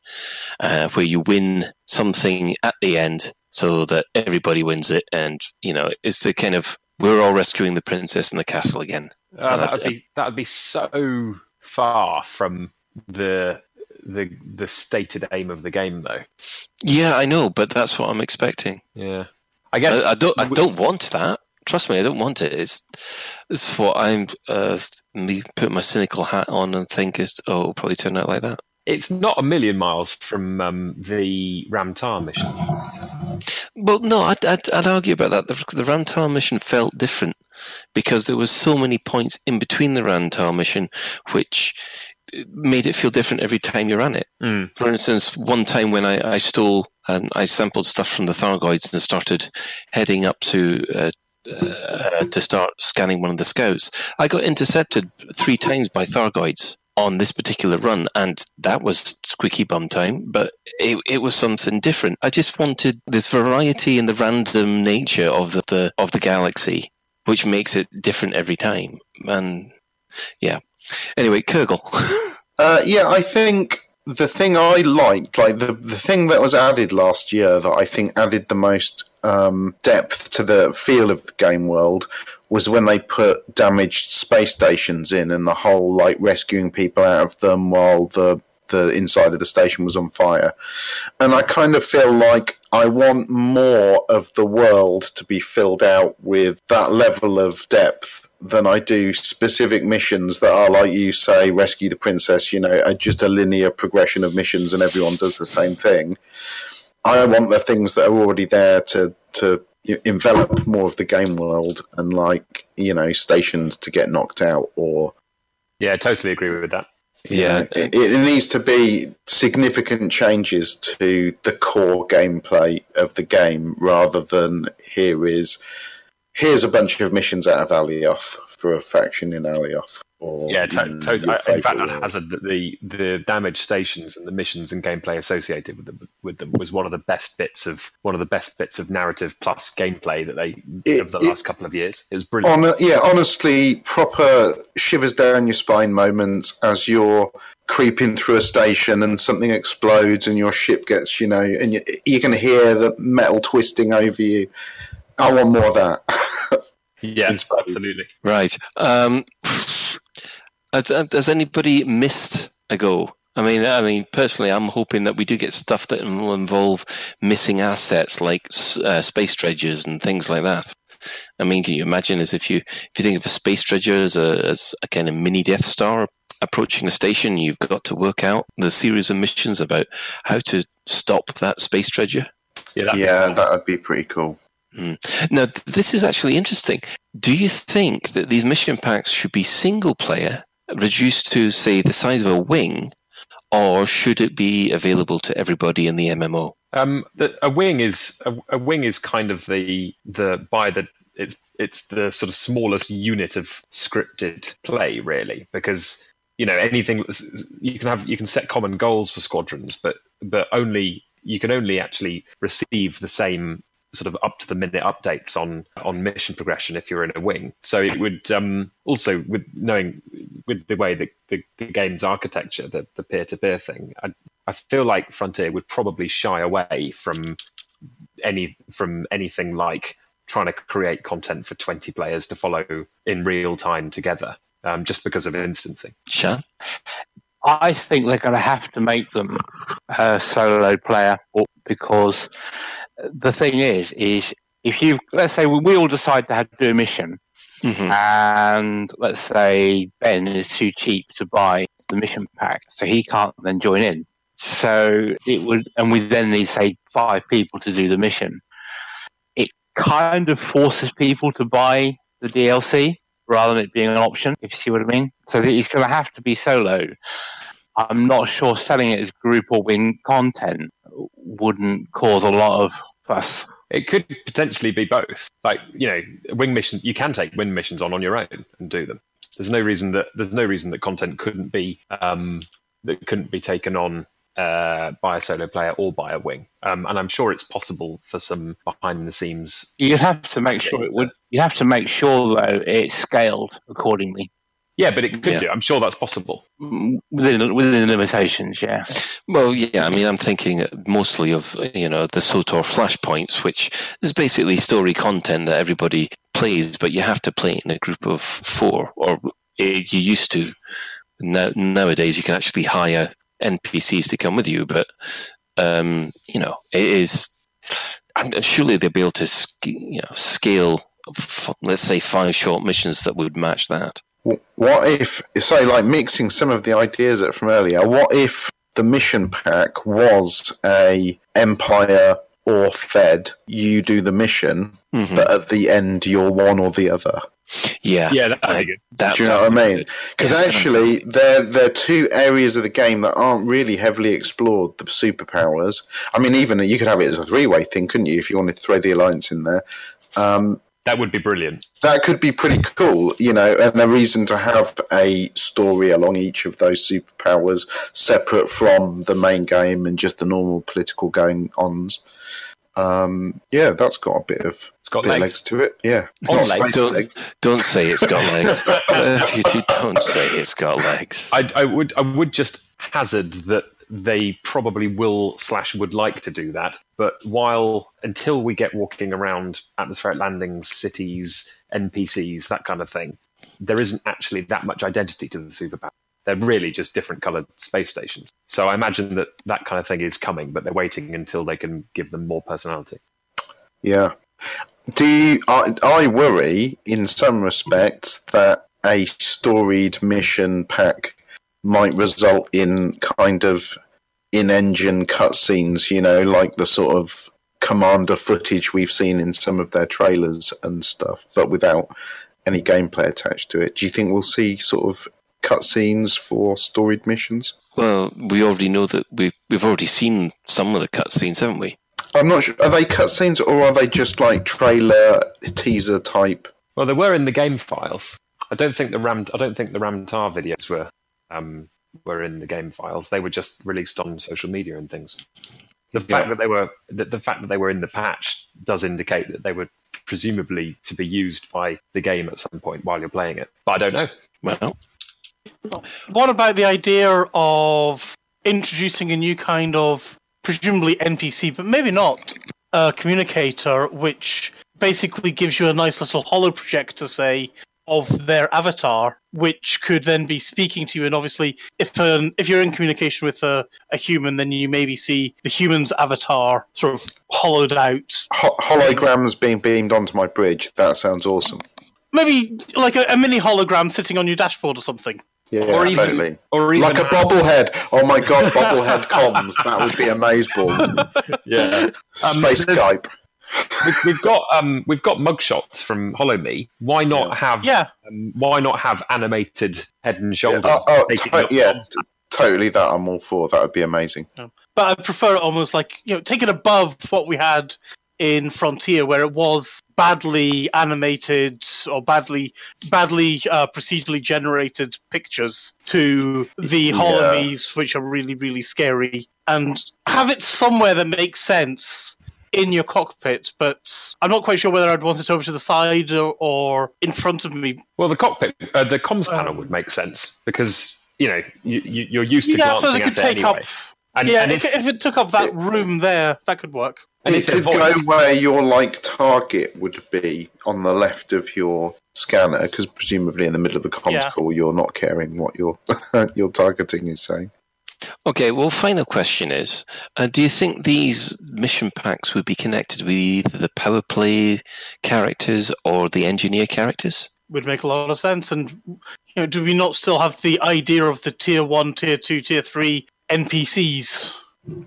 uh, where you win something at the end so that everybody wins it, and you know it's the kind of we're all rescuing the princess in the castle again. Uh, that would be that would be so far from the the the stated aim of the game, though. Yeah, I know, but that's what I'm expecting. Yeah, I guess I, I don't. I don't want that. Trust me, I don't want it. It's it's what I'm uh, me put my cynical hat on and think is oh, it'll probably turn out like that. it's not a million miles from um, the Ram Tah mission. Well, no, I'd, I'd, I'd argue about that. The, the Ram Tah mission felt different because there was so many points in between the Ram Tah mission, which made it feel different every time you ran it. Mm. For instance, one time when I, I stole and I sampled stuff from the Thargoids and started heading up to uh, uh, to start scanning one of the scouts, I got intercepted three times by Thargoids on this particular run, and that was squeaky bum time. But it, it was something different. I just wanted this variety in the random nature of the, the of the galaxy, which makes it different every time. And yeah. Anyway, Kurgle. Uh, yeah, I think the thing I liked, like the the thing that was added last year that I think added the most um, depth to the feel of the game world was when they put damaged space stations in and the whole like rescuing people out of them while the the inside of the station was on fire. And I kind of feel like I want more of the world to be filled out with that level of depth than I do specific missions that are, like you say, rescue the princess, you know, just a linear progression of missions and everyone does the same thing. I want the things that are already there to, to envelop more of the game world and, like, you know, stations to get knocked out or Yeah, I totally agree with that. Yeah. it, it needs to be significant changes to the core gameplay of the game rather than here is here's a bunch of missions out of Alioth for a faction in Alioth. Or Yeah, to- in to- your I- in fact, on. Hazard, the, the the damage stations and the missions and gameplay associated with them with them was one of the best bits of one of the best bits of narrative plus gameplay that they It- of the it- last couple of years. It was brilliant. On yeah, honestly, proper shivers down your spine moments as you're creeping through a station and something explodes and your ship gets, you know, and you, you can hear the metal twisting over you. I want more of that. yeah, absolutely. Right. Um, has, has anybody missed a goal? I mean, I mean, personally, I'm hoping that we do get stuff that will involve missing assets like uh, space dredgers and things like that. I mean, can you imagine as if you if you think of a space dredger as a as a kind of mini Death Star approaching a station, you've got to work out the series of missions about how to stop that space dredger. Yeah, that'd be Yeah, cool. that would be pretty cool. Mm. Now, this is actually interesting. Do you think that these mission packs should be single player, reduced to, say, the size of a wing, or should it be available to everybody in the MMO? Um, the, a wing is a, a wing is kind of the the by the it's it's the sort of smallest unit of scripted play really because you know anything you can have you can set common goals for squadrons but but only you can only actually receive the same sort of up to the minute updates on on mission progression if you're in a wing so it would um also with knowing with the way that the, the game's architecture the the peer-to-peer thing I, I feel like frontier would probably shy away from any from anything like trying to create content for 20 players to follow in real time together um, just because of instancing Sure. I think they're going to have to make them a solo player because the thing is, is if you let's say we all decide to have to do a mission, Mhm. and let's say Ben is too cheap to buy the mission pack, so he can't then join in. So it would, and we then need say five people to do the mission. It kind of forces people to buy the DLC rather than it being an option. If you see what I mean. So it's going to have to be solo. I'm not sure selling it as group or win content wouldn't cause a lot of fuss. it could potentially be both like you know wing missions you can take wing missions on on your own and do them there's no reason that there's no reason that content couldn't be um, that couldn't be taken on uh, by a solo player or by a wing um, and i'm sure it's possible for some behind the scenes You'd have to make sure it would. You have to make sure though it's scaled accordingly yeah but it could Yeah. do i'm sure that's possible Mm, within within the limitations. Yeah. Well, yeah, I mean, I'm thinking mostly of, you know, the SWTOR flashpoints, which is basically story content that everybody plays, but you have to play it in a group of four, or it, you used to. Now, nowadays, you can actually hire NPCs to come with you, but, um, you know, it is. And surely they'll be able to, you know, scale, let's say, five short missions that would match that. Wh- What if, say, like mixing some of the ideas that from earlier? What if the mission pack was a Empire or Fed? You do the mission, Mhm. but at the end you're one or the other. Yeah, yeah that'd I- that, Do you know that what I mean? Because Yes, actually, they're they're two areas of the game that aren't really heavily explored. The superpowers. I mean, even you could have it as a three way thing, couldn't you? If you wanted to throw the alliance in there. Um, that would be brilliant that could be pretty cool, you know, and a reason to have a story along each of those superpowers separate from the main game and just the normal political going ons. Um, yeah, that's got a bit of it's got bit legs legs to it. Yeah, On legs. Don't, legs. don't say it's got legs. Uh, you don't say it's got legs. I, I would I would just hazard that they probably will slash would like to do that, but while until we get walking around atmospheric landings, cities, NPCs, that kind of thing, there isn't actually that much identity to the superpower. They're really just different coloured space stations. So I imagine that that kind of thing is coming, but they're waiting until they can give them more personality. Yeah. Do you, I, I worry in some respects that a storied mission pack might result in kind of in-engine cutscenes, you know, like the sort of commander footage we've seen in some of their trailers and stuff, but without any gameplay attached to it. Do you think we'll see sort of cutscenes for storied missions? Well, we already know that we've we've already seen some of the cutscenes, haven't we? I'm not sure. Are they cutscenes or are they just like trailer teaser type? Well, they were in the game files. I don't think the Ram I don't think the Ram Tah videos were um, were in the game files. They were just released on social media and things. The fact that they were the, the fact that they were in the patch does indicate that they were presumably to be used by the game at some point while you're playing it. But I don't know. Well, What about the idea of introducing a new kind of presumably NPC, but maybe not, uh, communicator, which basically gives you a nice little hollow projector, say, of their avatar, which could then be speaking to you. And obviously, if um, if you're in communication with a, a human, then you maybe see the human's avatar sort of hollowed out. Ho- holograms being beamed onto my bridge. That sounds awesome. Maybe like a, a mini hologram sitting on your dashboard or something. Yeah, Or even- totally. or even like a have- bobblehead. Oh my god, bobblehead comms. That would be amazeballs. Yeah. Um, Space there's- Skype. We've, we've got um, we've got mugshots from Holo-Me. Why not have Yeah. um, why not have animated head and shoulders? Oh, oh, taking to- yeah, totally. That I'm all for. That would be amazing. But I prefer it almost like you know, take it above what we had in Frontier, where it was badly animated or badly badly uh, procedurally generated pictures, to the Yeah. Holo-Mes, which are really really scary, and have it somewhere that makes sense in your cockpit. But I'm not quite sure whether I'd want it over to the side or, or in front of me. Well, the cockpit, uh, the comms panel would make sense because you know you, you, you're used to yeah, I glancing suppose it at could it take anyway. up. And, yeah, and if, if, if it took up that room there, that could work. and it if their could go where your like target would be on the left of your scanner, because presumably in the middle of a comms Yeah. call, you're not caring what your your targeting is saying. Okay, well, final question is uh, Do you think these mission packs would be connected with either the power play characters or the engineer characters? would make a lot of sense. And you know, do we not still have the idea of the tier one, tier two, tier three NPCs,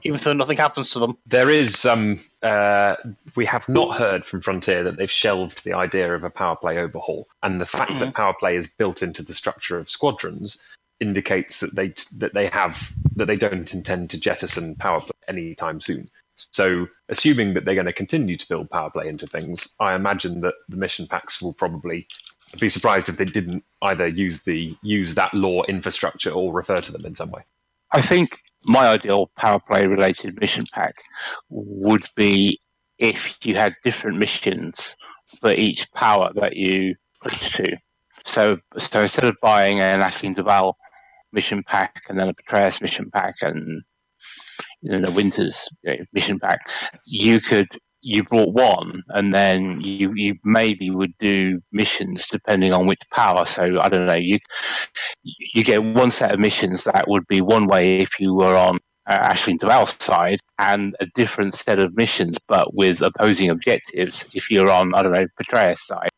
even though nothing happens to them? there is um, uh, we have not heard from Frontier that they've shelved the idea of a power play overhaul, and the fact that power play is built into the structure of squadrons indicates that they that they have that they don't intend to jettison power play anytime soon. So, assuming that they're going to continue to build power play into things, I imagine that the mission packs will probably be surprised if they didn't either use the use that law infrastructure or refer to them in some way. I think my ideal power play related mission pack would be if you had different missions for each power that you push to. So, so instead of buying an Aisling Duval mission pack and then a Patreus mission pack and then a Winters you know, mission pack, you could you brought one and then you you maybe would do missions depending on which power. So I don't know you you get one set of missions that would be one way if you were on uh, Aisling Duval's side, and a different set of missions, but with opposing objectives if you're on, I don't know, Patreus' side.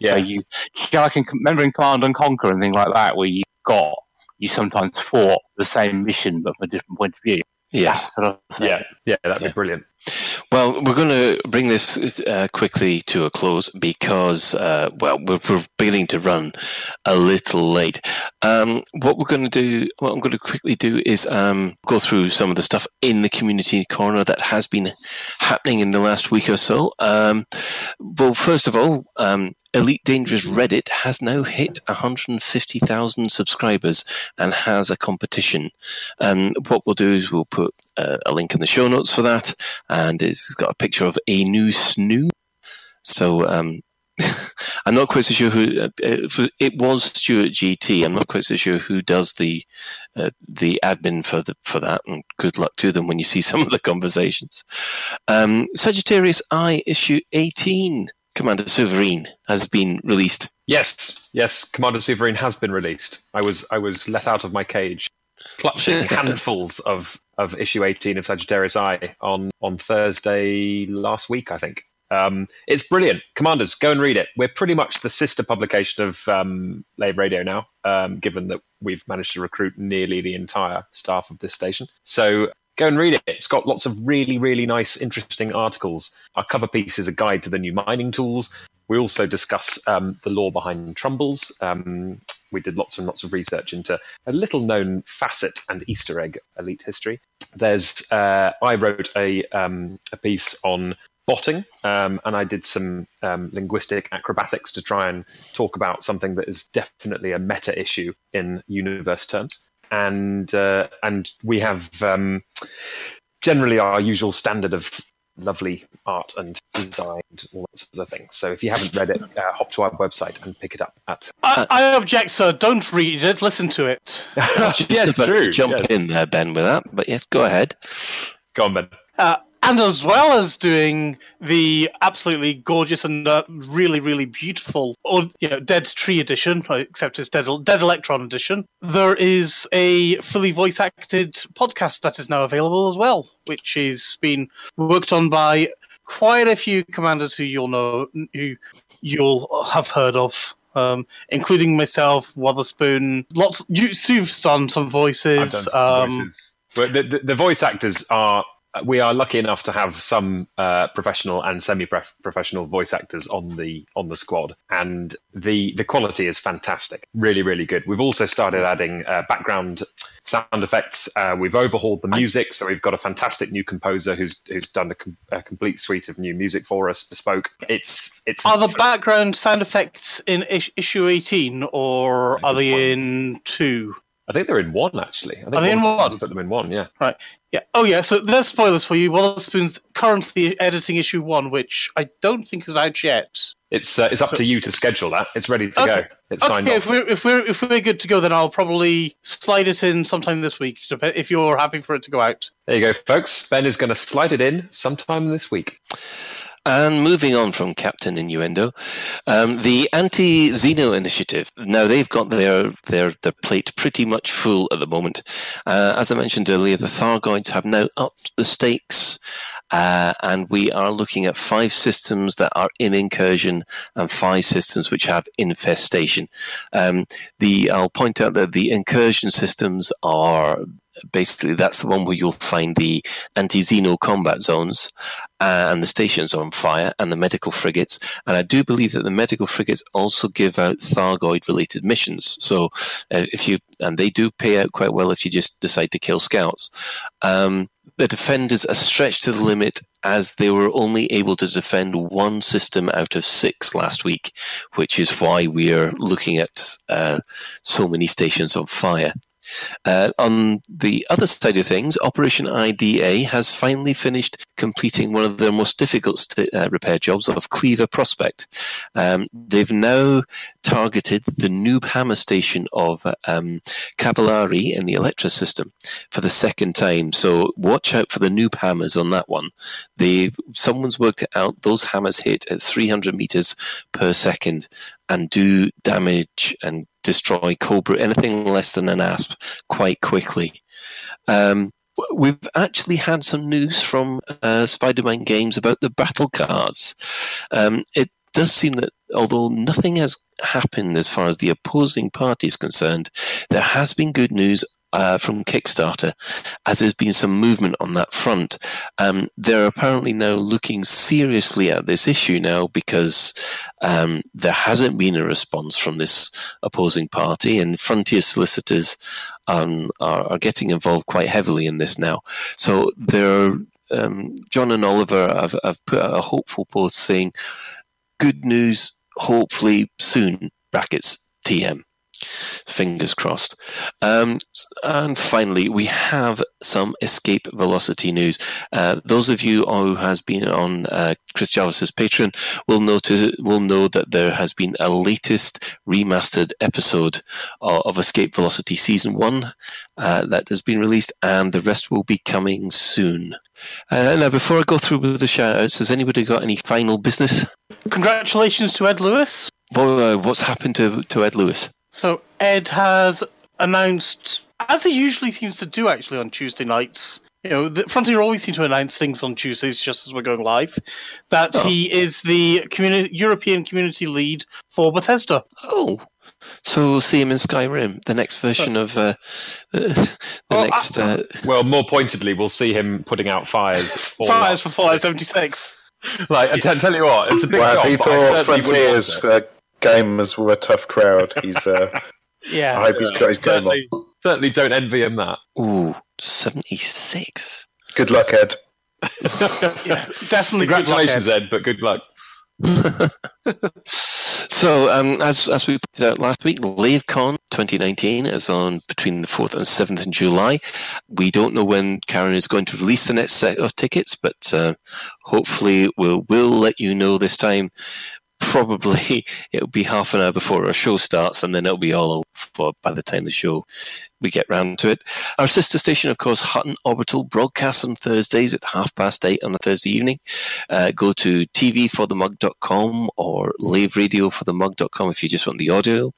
Yeah. So you, you know, like in, remember in Command and Conquer and things like that, where you got, you sometimes fought the same mission, but from a different point of view. Yes. Sort of. Yeah, yeah, that'd be brilliant. Well, we're going to bring this uh, quickly to a close because, uh, well, we're, we're beginning to run a little late. Um, what we're going to do, what I'm going to quickly do is um, go through some of the stuff in the community corner that has been happening in the last week or so. Um, well, first of all, um, Elite Dangerous Reddit has now hit 150,000 subscribers and has a competition. Um, what we'll do is we'll put uh, a link in the show notes for that, and it's got a picture of a new snoo. So um, I'm not quite so sure who uh, it was. Stuart GT. I'm not quite so sure who does the uh, the admin for the for that. And good luck to them when you see some of the conversations. Um, Sagittarius Eye issue 18. Commander Sovereign has been released. Yes, yes, Commander Sovereign has been released. I was I was let out of my cage, clutching handfuls of, of issue eighteen of Sagittarius Eye on on Thursday last week, I think. Um, it's brilliant, Commanders. Go and read it. We're pretty much the sister publication of um, Lave Radio now, um, given that we've managed to recruit nearly the entire staff of this station. So go and read it. It's got lots of really, really nice, interesting articles. Our cover piece is a guide to the new mining tools. We also discuss um, the lore behind trumbles. Um, we did lots and lots of research into a little known facet and Easter egg elite history. There's, uh, I wrote a, um, a piece on botting, um, and I did some um, linguistic acrobatics to try and talk about something that is definitely a meta issue in universe terms and uh, and we have um, generally our usual standard of lovely art and design and all that sort of thing. So if you haven't read it, uh, hop to our website and pick it up at. I, I object, sir. Don't read it. Listen to it. Just yes, about true. to jump yes. in there, Ben, with that. But yes, go ahead. Go on, Ben. Uh, and as well as doing the absolutely gorgeous and uh, really, really beautiful, or you know, Dead Tree edition, except it's Dead, Dead Electron edition, there is a fully voice acted podcast that is now available as well, which is being worked on by quite a few commanders who you'll know, who you'll have heard of. Um, including myself, Wotherspoon. Lots. You, you've done some voices. I've done some um, voices. But the, the, the voice actors are. We are lucky enough to have some uh, professional and semi-professional voice actors on the on the squad, and the the quality is fantastic. Really, really good. We've also started adding uh, background sound effects. Uh, we've overhauled the music, so we've got a fantastic new composer who's who's done a, com- a complete suite of new music for us, bespoke. It's it's Are the background sound effects in is- issue 18 or are they in 2? I think they're in one actually. I think Are they in one- one? Put them in one, yeah. Right. Yeah. Oh, yeah. So there's spoilers for you. Wotherspoon's currently editing issue 1, which I don't think is out yet. It's uh, it's up to you to schedule that. It's ready to Okay. go. It's signed okay, if we're if we're if we're good to go, then I'll probably slide it in sometime this week. If you're happy for it to go out. There you go, folks. Ben is going to slide it in sometime this week. And moving on from Captain Innuendo, um, the Anti-Xeno Initiative. Now they've got their their their plate pretty much full at the moment. Uh, as I mentioned earlier, the Thargoids have now upped the stakes, uh, and we are looking at five systems that are in incursion and five systems which have infestation. Um, the I'll point out that the incursion systems are basically that's the one where you'll find the anti-xeno combat zones and the stations on fire and the medical frigates. And i do believe that the medical frigates also give out thargoid related missions. So uh, if you and they do pay out quite well if you just decide to kill scouts. Um, the defenders are stretched to the limit as they were only able to defend one system out of six last week, which is why we are looking at uh, so many stations on fire. Uh, on the other side of things, Operation IDA has finally finished completing one of their most difficult st- uh, repair jobs of Cleaver Prospect. Um, they've now targeted the Noob Hammer station of um, Cavallari in the Electra system for the second time. So watch out for the Noob Hammers on that one. They someone's worked it out. Those hammers hit at 300 meters per second and do damage and destroy Cobra anything less than an asp quite quickly. Um, we've actually had some news from uh, Spider-Man Games about the battle cards. Um, it does seem that although nothing has happened as far as the opposing party is concerned, there has been good news uh, from Kickstarter, as there's been some movement on that front. Um, they're apparently now looking seriously at this issue now because um, there hasn't been a response from this opposing party, and Frontier solicitors um, are, are getting involved quite heavily in this now. So they're um, John and Oliver have, have put out a hopeful post saying, "Good news, hopefully soon." Brackets TM. Fingers crossed. Um, and finally, we have some escape velocity news. Uh, those of you who has been on uh, Chris Jarvis's Patreon will notice will know that there has been a latest remastered episode of, of Escape Velocity Season One uh, that has been released, and the rest will be coming soon. Uh, now, before I go through with the shout outs, has anybody got any final business? Congratulations to Ed Lewis. Well, uh, what's happened to, to Ed Lewis? So Ed has announced, as he usually seems to do actually on Tuesday nights. You know, the Frontier always seem to announce things on Tuesdays just as we're going live. That Oh. he is the communi- European community lead for Bethesda. Oh, so we'll see him in Skyrim, the next version of uh, the next. Uh, Well, more pointedly, we'll see him putting out fires. For Fires for Fallout 76. Like, I tell, tell you what, it's a big Well, job. if he thought certainly wouldn't want Frontiers uh, gamers were a tough crowd, he's. Uh, Yeah. I hope he's got his game on. certainly, certainly don't envy him that. ooh, 76. Good luck, Ed. Yeah, definitely. good luck, Congratulations, Ed. Ed, but good luck. So, um, as as we pointed out last week, LaveCon 2019 is on between the 4th and 7th of July. We don't know when Karen is going to release the next set of tickets, but uh, hopefully we'll we'll let you know this time. Probably it'll be half an hour before our show starts, and then it'll be all over by the time the show we get round to it. Our sister station, of course, Hutton Orbital, broadcasts on Thursdays at half past eight on a Thursday evening. Uh, go to tvforthemug.com or laveradioforthemug.com if you just want the audio.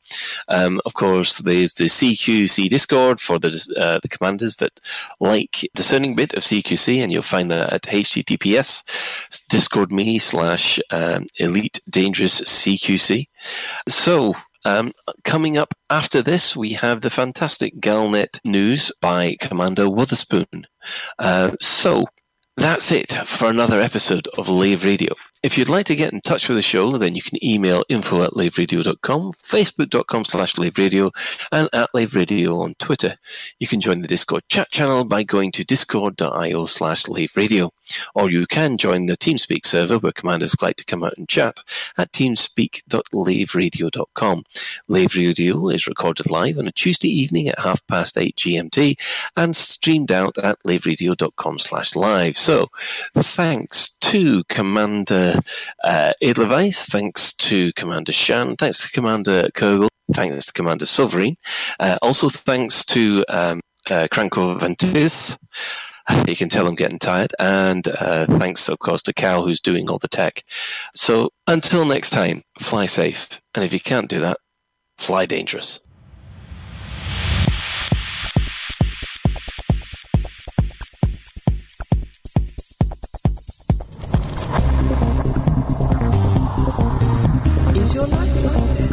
Um, of course, there's the CQC Discord for the uh, the commanders that like discerning bit of CQC, and you'll find that at https discord me slash um, elite dangerous CQC. So um, coming up after this, we have the fantastic Galnet news by Commander Witherspoon. Uh, so that's it for another episode of Lave Radio. If you'd like to get in touch with the show, then you can email info at laveradio.com, facebook.com slash laveradio, and at laveradio on Twitter. You can join the Discord chat channel by going to discord.io slash laveradio, or you can join the TeamSpeak server where commanders like to come out and chat at teamspeak.laveradio.com. Lave Radio is recorded live on a Tuesday evening at half past 8 GMT and streamed out at laveradio.com slash live. So, thanks to Commander uh, Edelweiss, thanks to Commander Shan, thanks to Commander Kurgle, thanks to Commander Sovereign, uh, also thanks to um, uh, Cranko Ventis. You can tell I'm getting tired. And uh, thanks, of course, to Cal, who's doing all the tech. So until next time, fly safe. And if you can't do that, fly dangerous.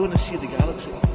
going to see the galaxy.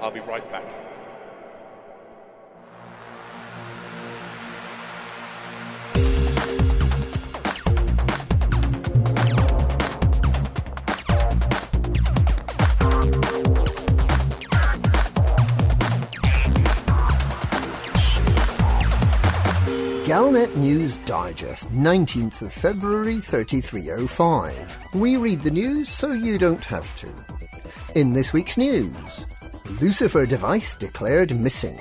I'll be right back. Galnet News Digest, 19th of February 3305. We read the news so you don't have to. In this week's news, Lucifer device declared missing.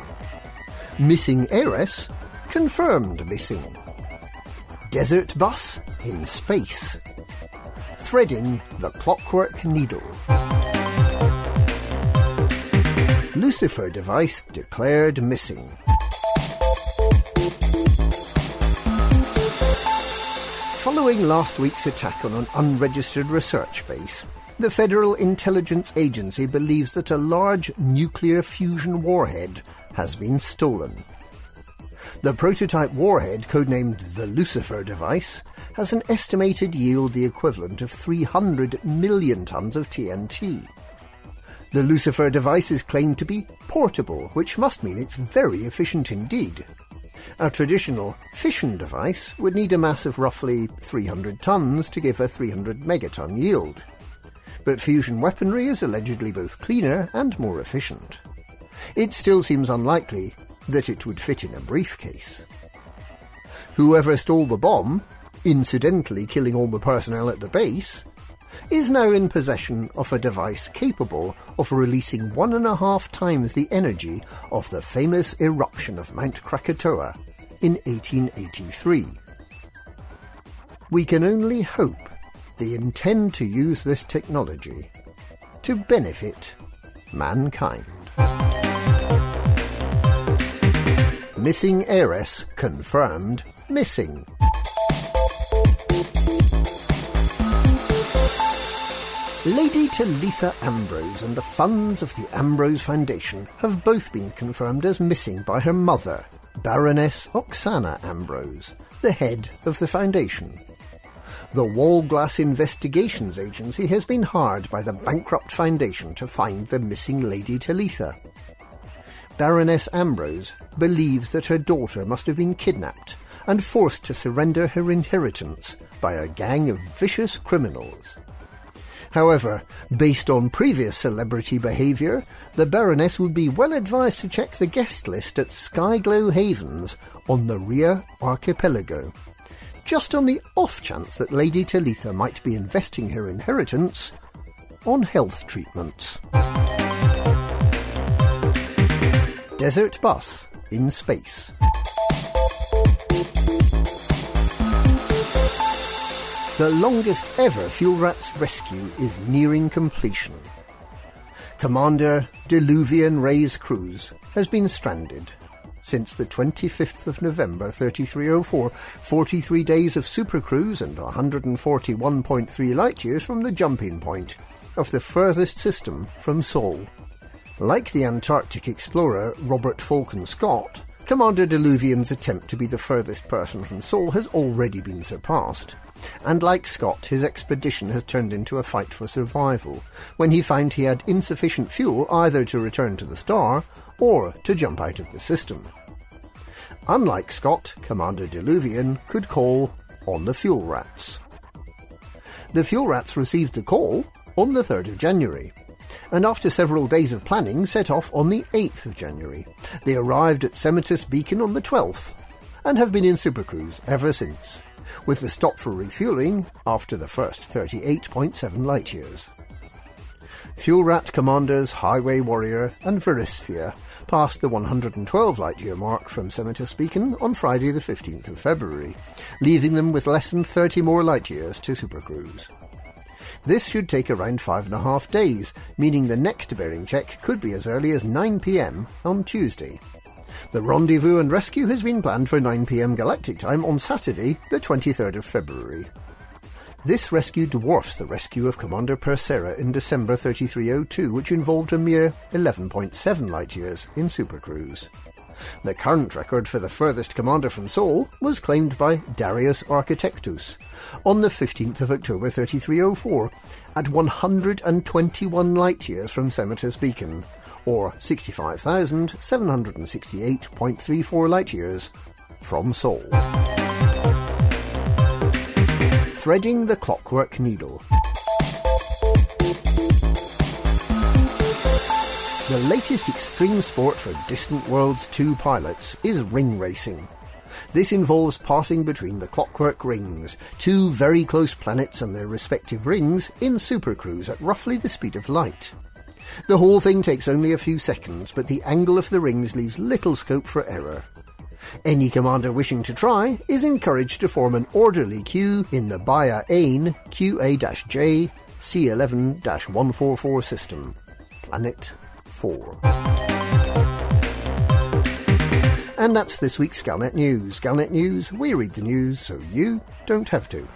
Missing heiress confirmed missing. Desert bus in space. Threading the clockwork needle. Lucifer device declared missing. Following last week's attack on an unregistered research base, the Federal Intelligence Agency believes that a large nuclear fusion warhead has been stolen. The prototype warhead, codenamed the Lucifer device, has an estimated yield the equivalent of 300 million tons of TNT. The Lucifer device is claimed to be portable, which must mean it's very efficient indeed. A traditional fission device would need a mass of roughly 300 tons to give a 300 megaton yield. But fusion weaponry is allegedly both cleaner and more efficient. It still seems unlikely that it would fit in a briefcase. Whoever stole the bomb, incidentally killing all the personnel at the base, is now in possession of a device capable of releasing one and a half times the energy of the famous eruption of Mount Krakatoa in 1883. We can only hope They intend to use this technology to benefit mankind. Missing heiress confirmed missing. Lady Talitha Ambrose and the funds of the Ambrose Foundation have both been confirmed as missing by her mother, Baroness Oksana Ambrose, the head of the foundation. The Wallglass Investigations Agency has been hired by the bankrupt foundation to find the missing Lady Talitha. Baroness Ambrose believes that her daughter must have been kidnapped and forced to surrender her inheritance by a gang of vicious criminals. However, based on previous celebrity behaviour, the Baroness would be well advised to check the guest list at Skyglow Havens on the Ria Archipelago. Just on the off chance that Lady Talitha might be investing her inheritance on health treatments. Desert Bus in Space. The longest ever Fuel Rats rescue is nearing completion. Commander Diluvian Ray's cruise has been stranded since the 25th of November 3304, 43 days of supercruise and 141.3 light years from the jumping point of the furthest system from Sol. Like the Antarctic explorer Robert Falcon Scott, Commander Diluvian's attempt to be the furthest person from Sol has already been surpassed. And like Scott, his expedition has turned into a fight for survival, when he found he had insufficient fuel either to return to the star or to jump out of the system. Unlike Scott, Commander Diluvian could call on the fuel rats. The fuel rats received the call on the 3rd of January, and after several days of planning set off on the 8th of January. They arrived at Semotus Beacon on the 12th, and have been in supercruise ever since, with the stop for refuelling after the first 38.7 light years. Fuel Rat commanders Highway Warrior and Veristhia passed the 112 light year mark from Semotus Beacon on Friday the 15th of February, leaving them with less than 30 more light years to supercruise. This should take around five and a half days, meaning the next bearing check could be as early as 9pm on Tuesday. The rendezvous and rescue has been planned for 9pm galactic time on Saturday, the 23rd of February. This rescue dwarfs the rescue of Commander Persera in December 3302, which involved a mere 11.7 light years in supercruise. The current record for the furthest commander from Sol was claimed by Darius Architectus on the 15th of October 3304 at 121 light years from Semotus Beacon, or 65,768.34 light years from Sol. Threading the Clockwork Needle. The latest extreme sport for Distant Worlds 2 pilots is ring racing. This involves passing between the clockwork rings, two very close planets and their respective rings, in supercruise at roughly the speed of light. The whole thing takes only a few seconds, but the angle of the rings leaves little scope for error. Any commander wishing to try is encouraged to form an orderly queue in the Baia Ain QA-J C11-144 system. Planet 4. And that's this week's Galnet News. Galnet News, we read the news so you don't have to.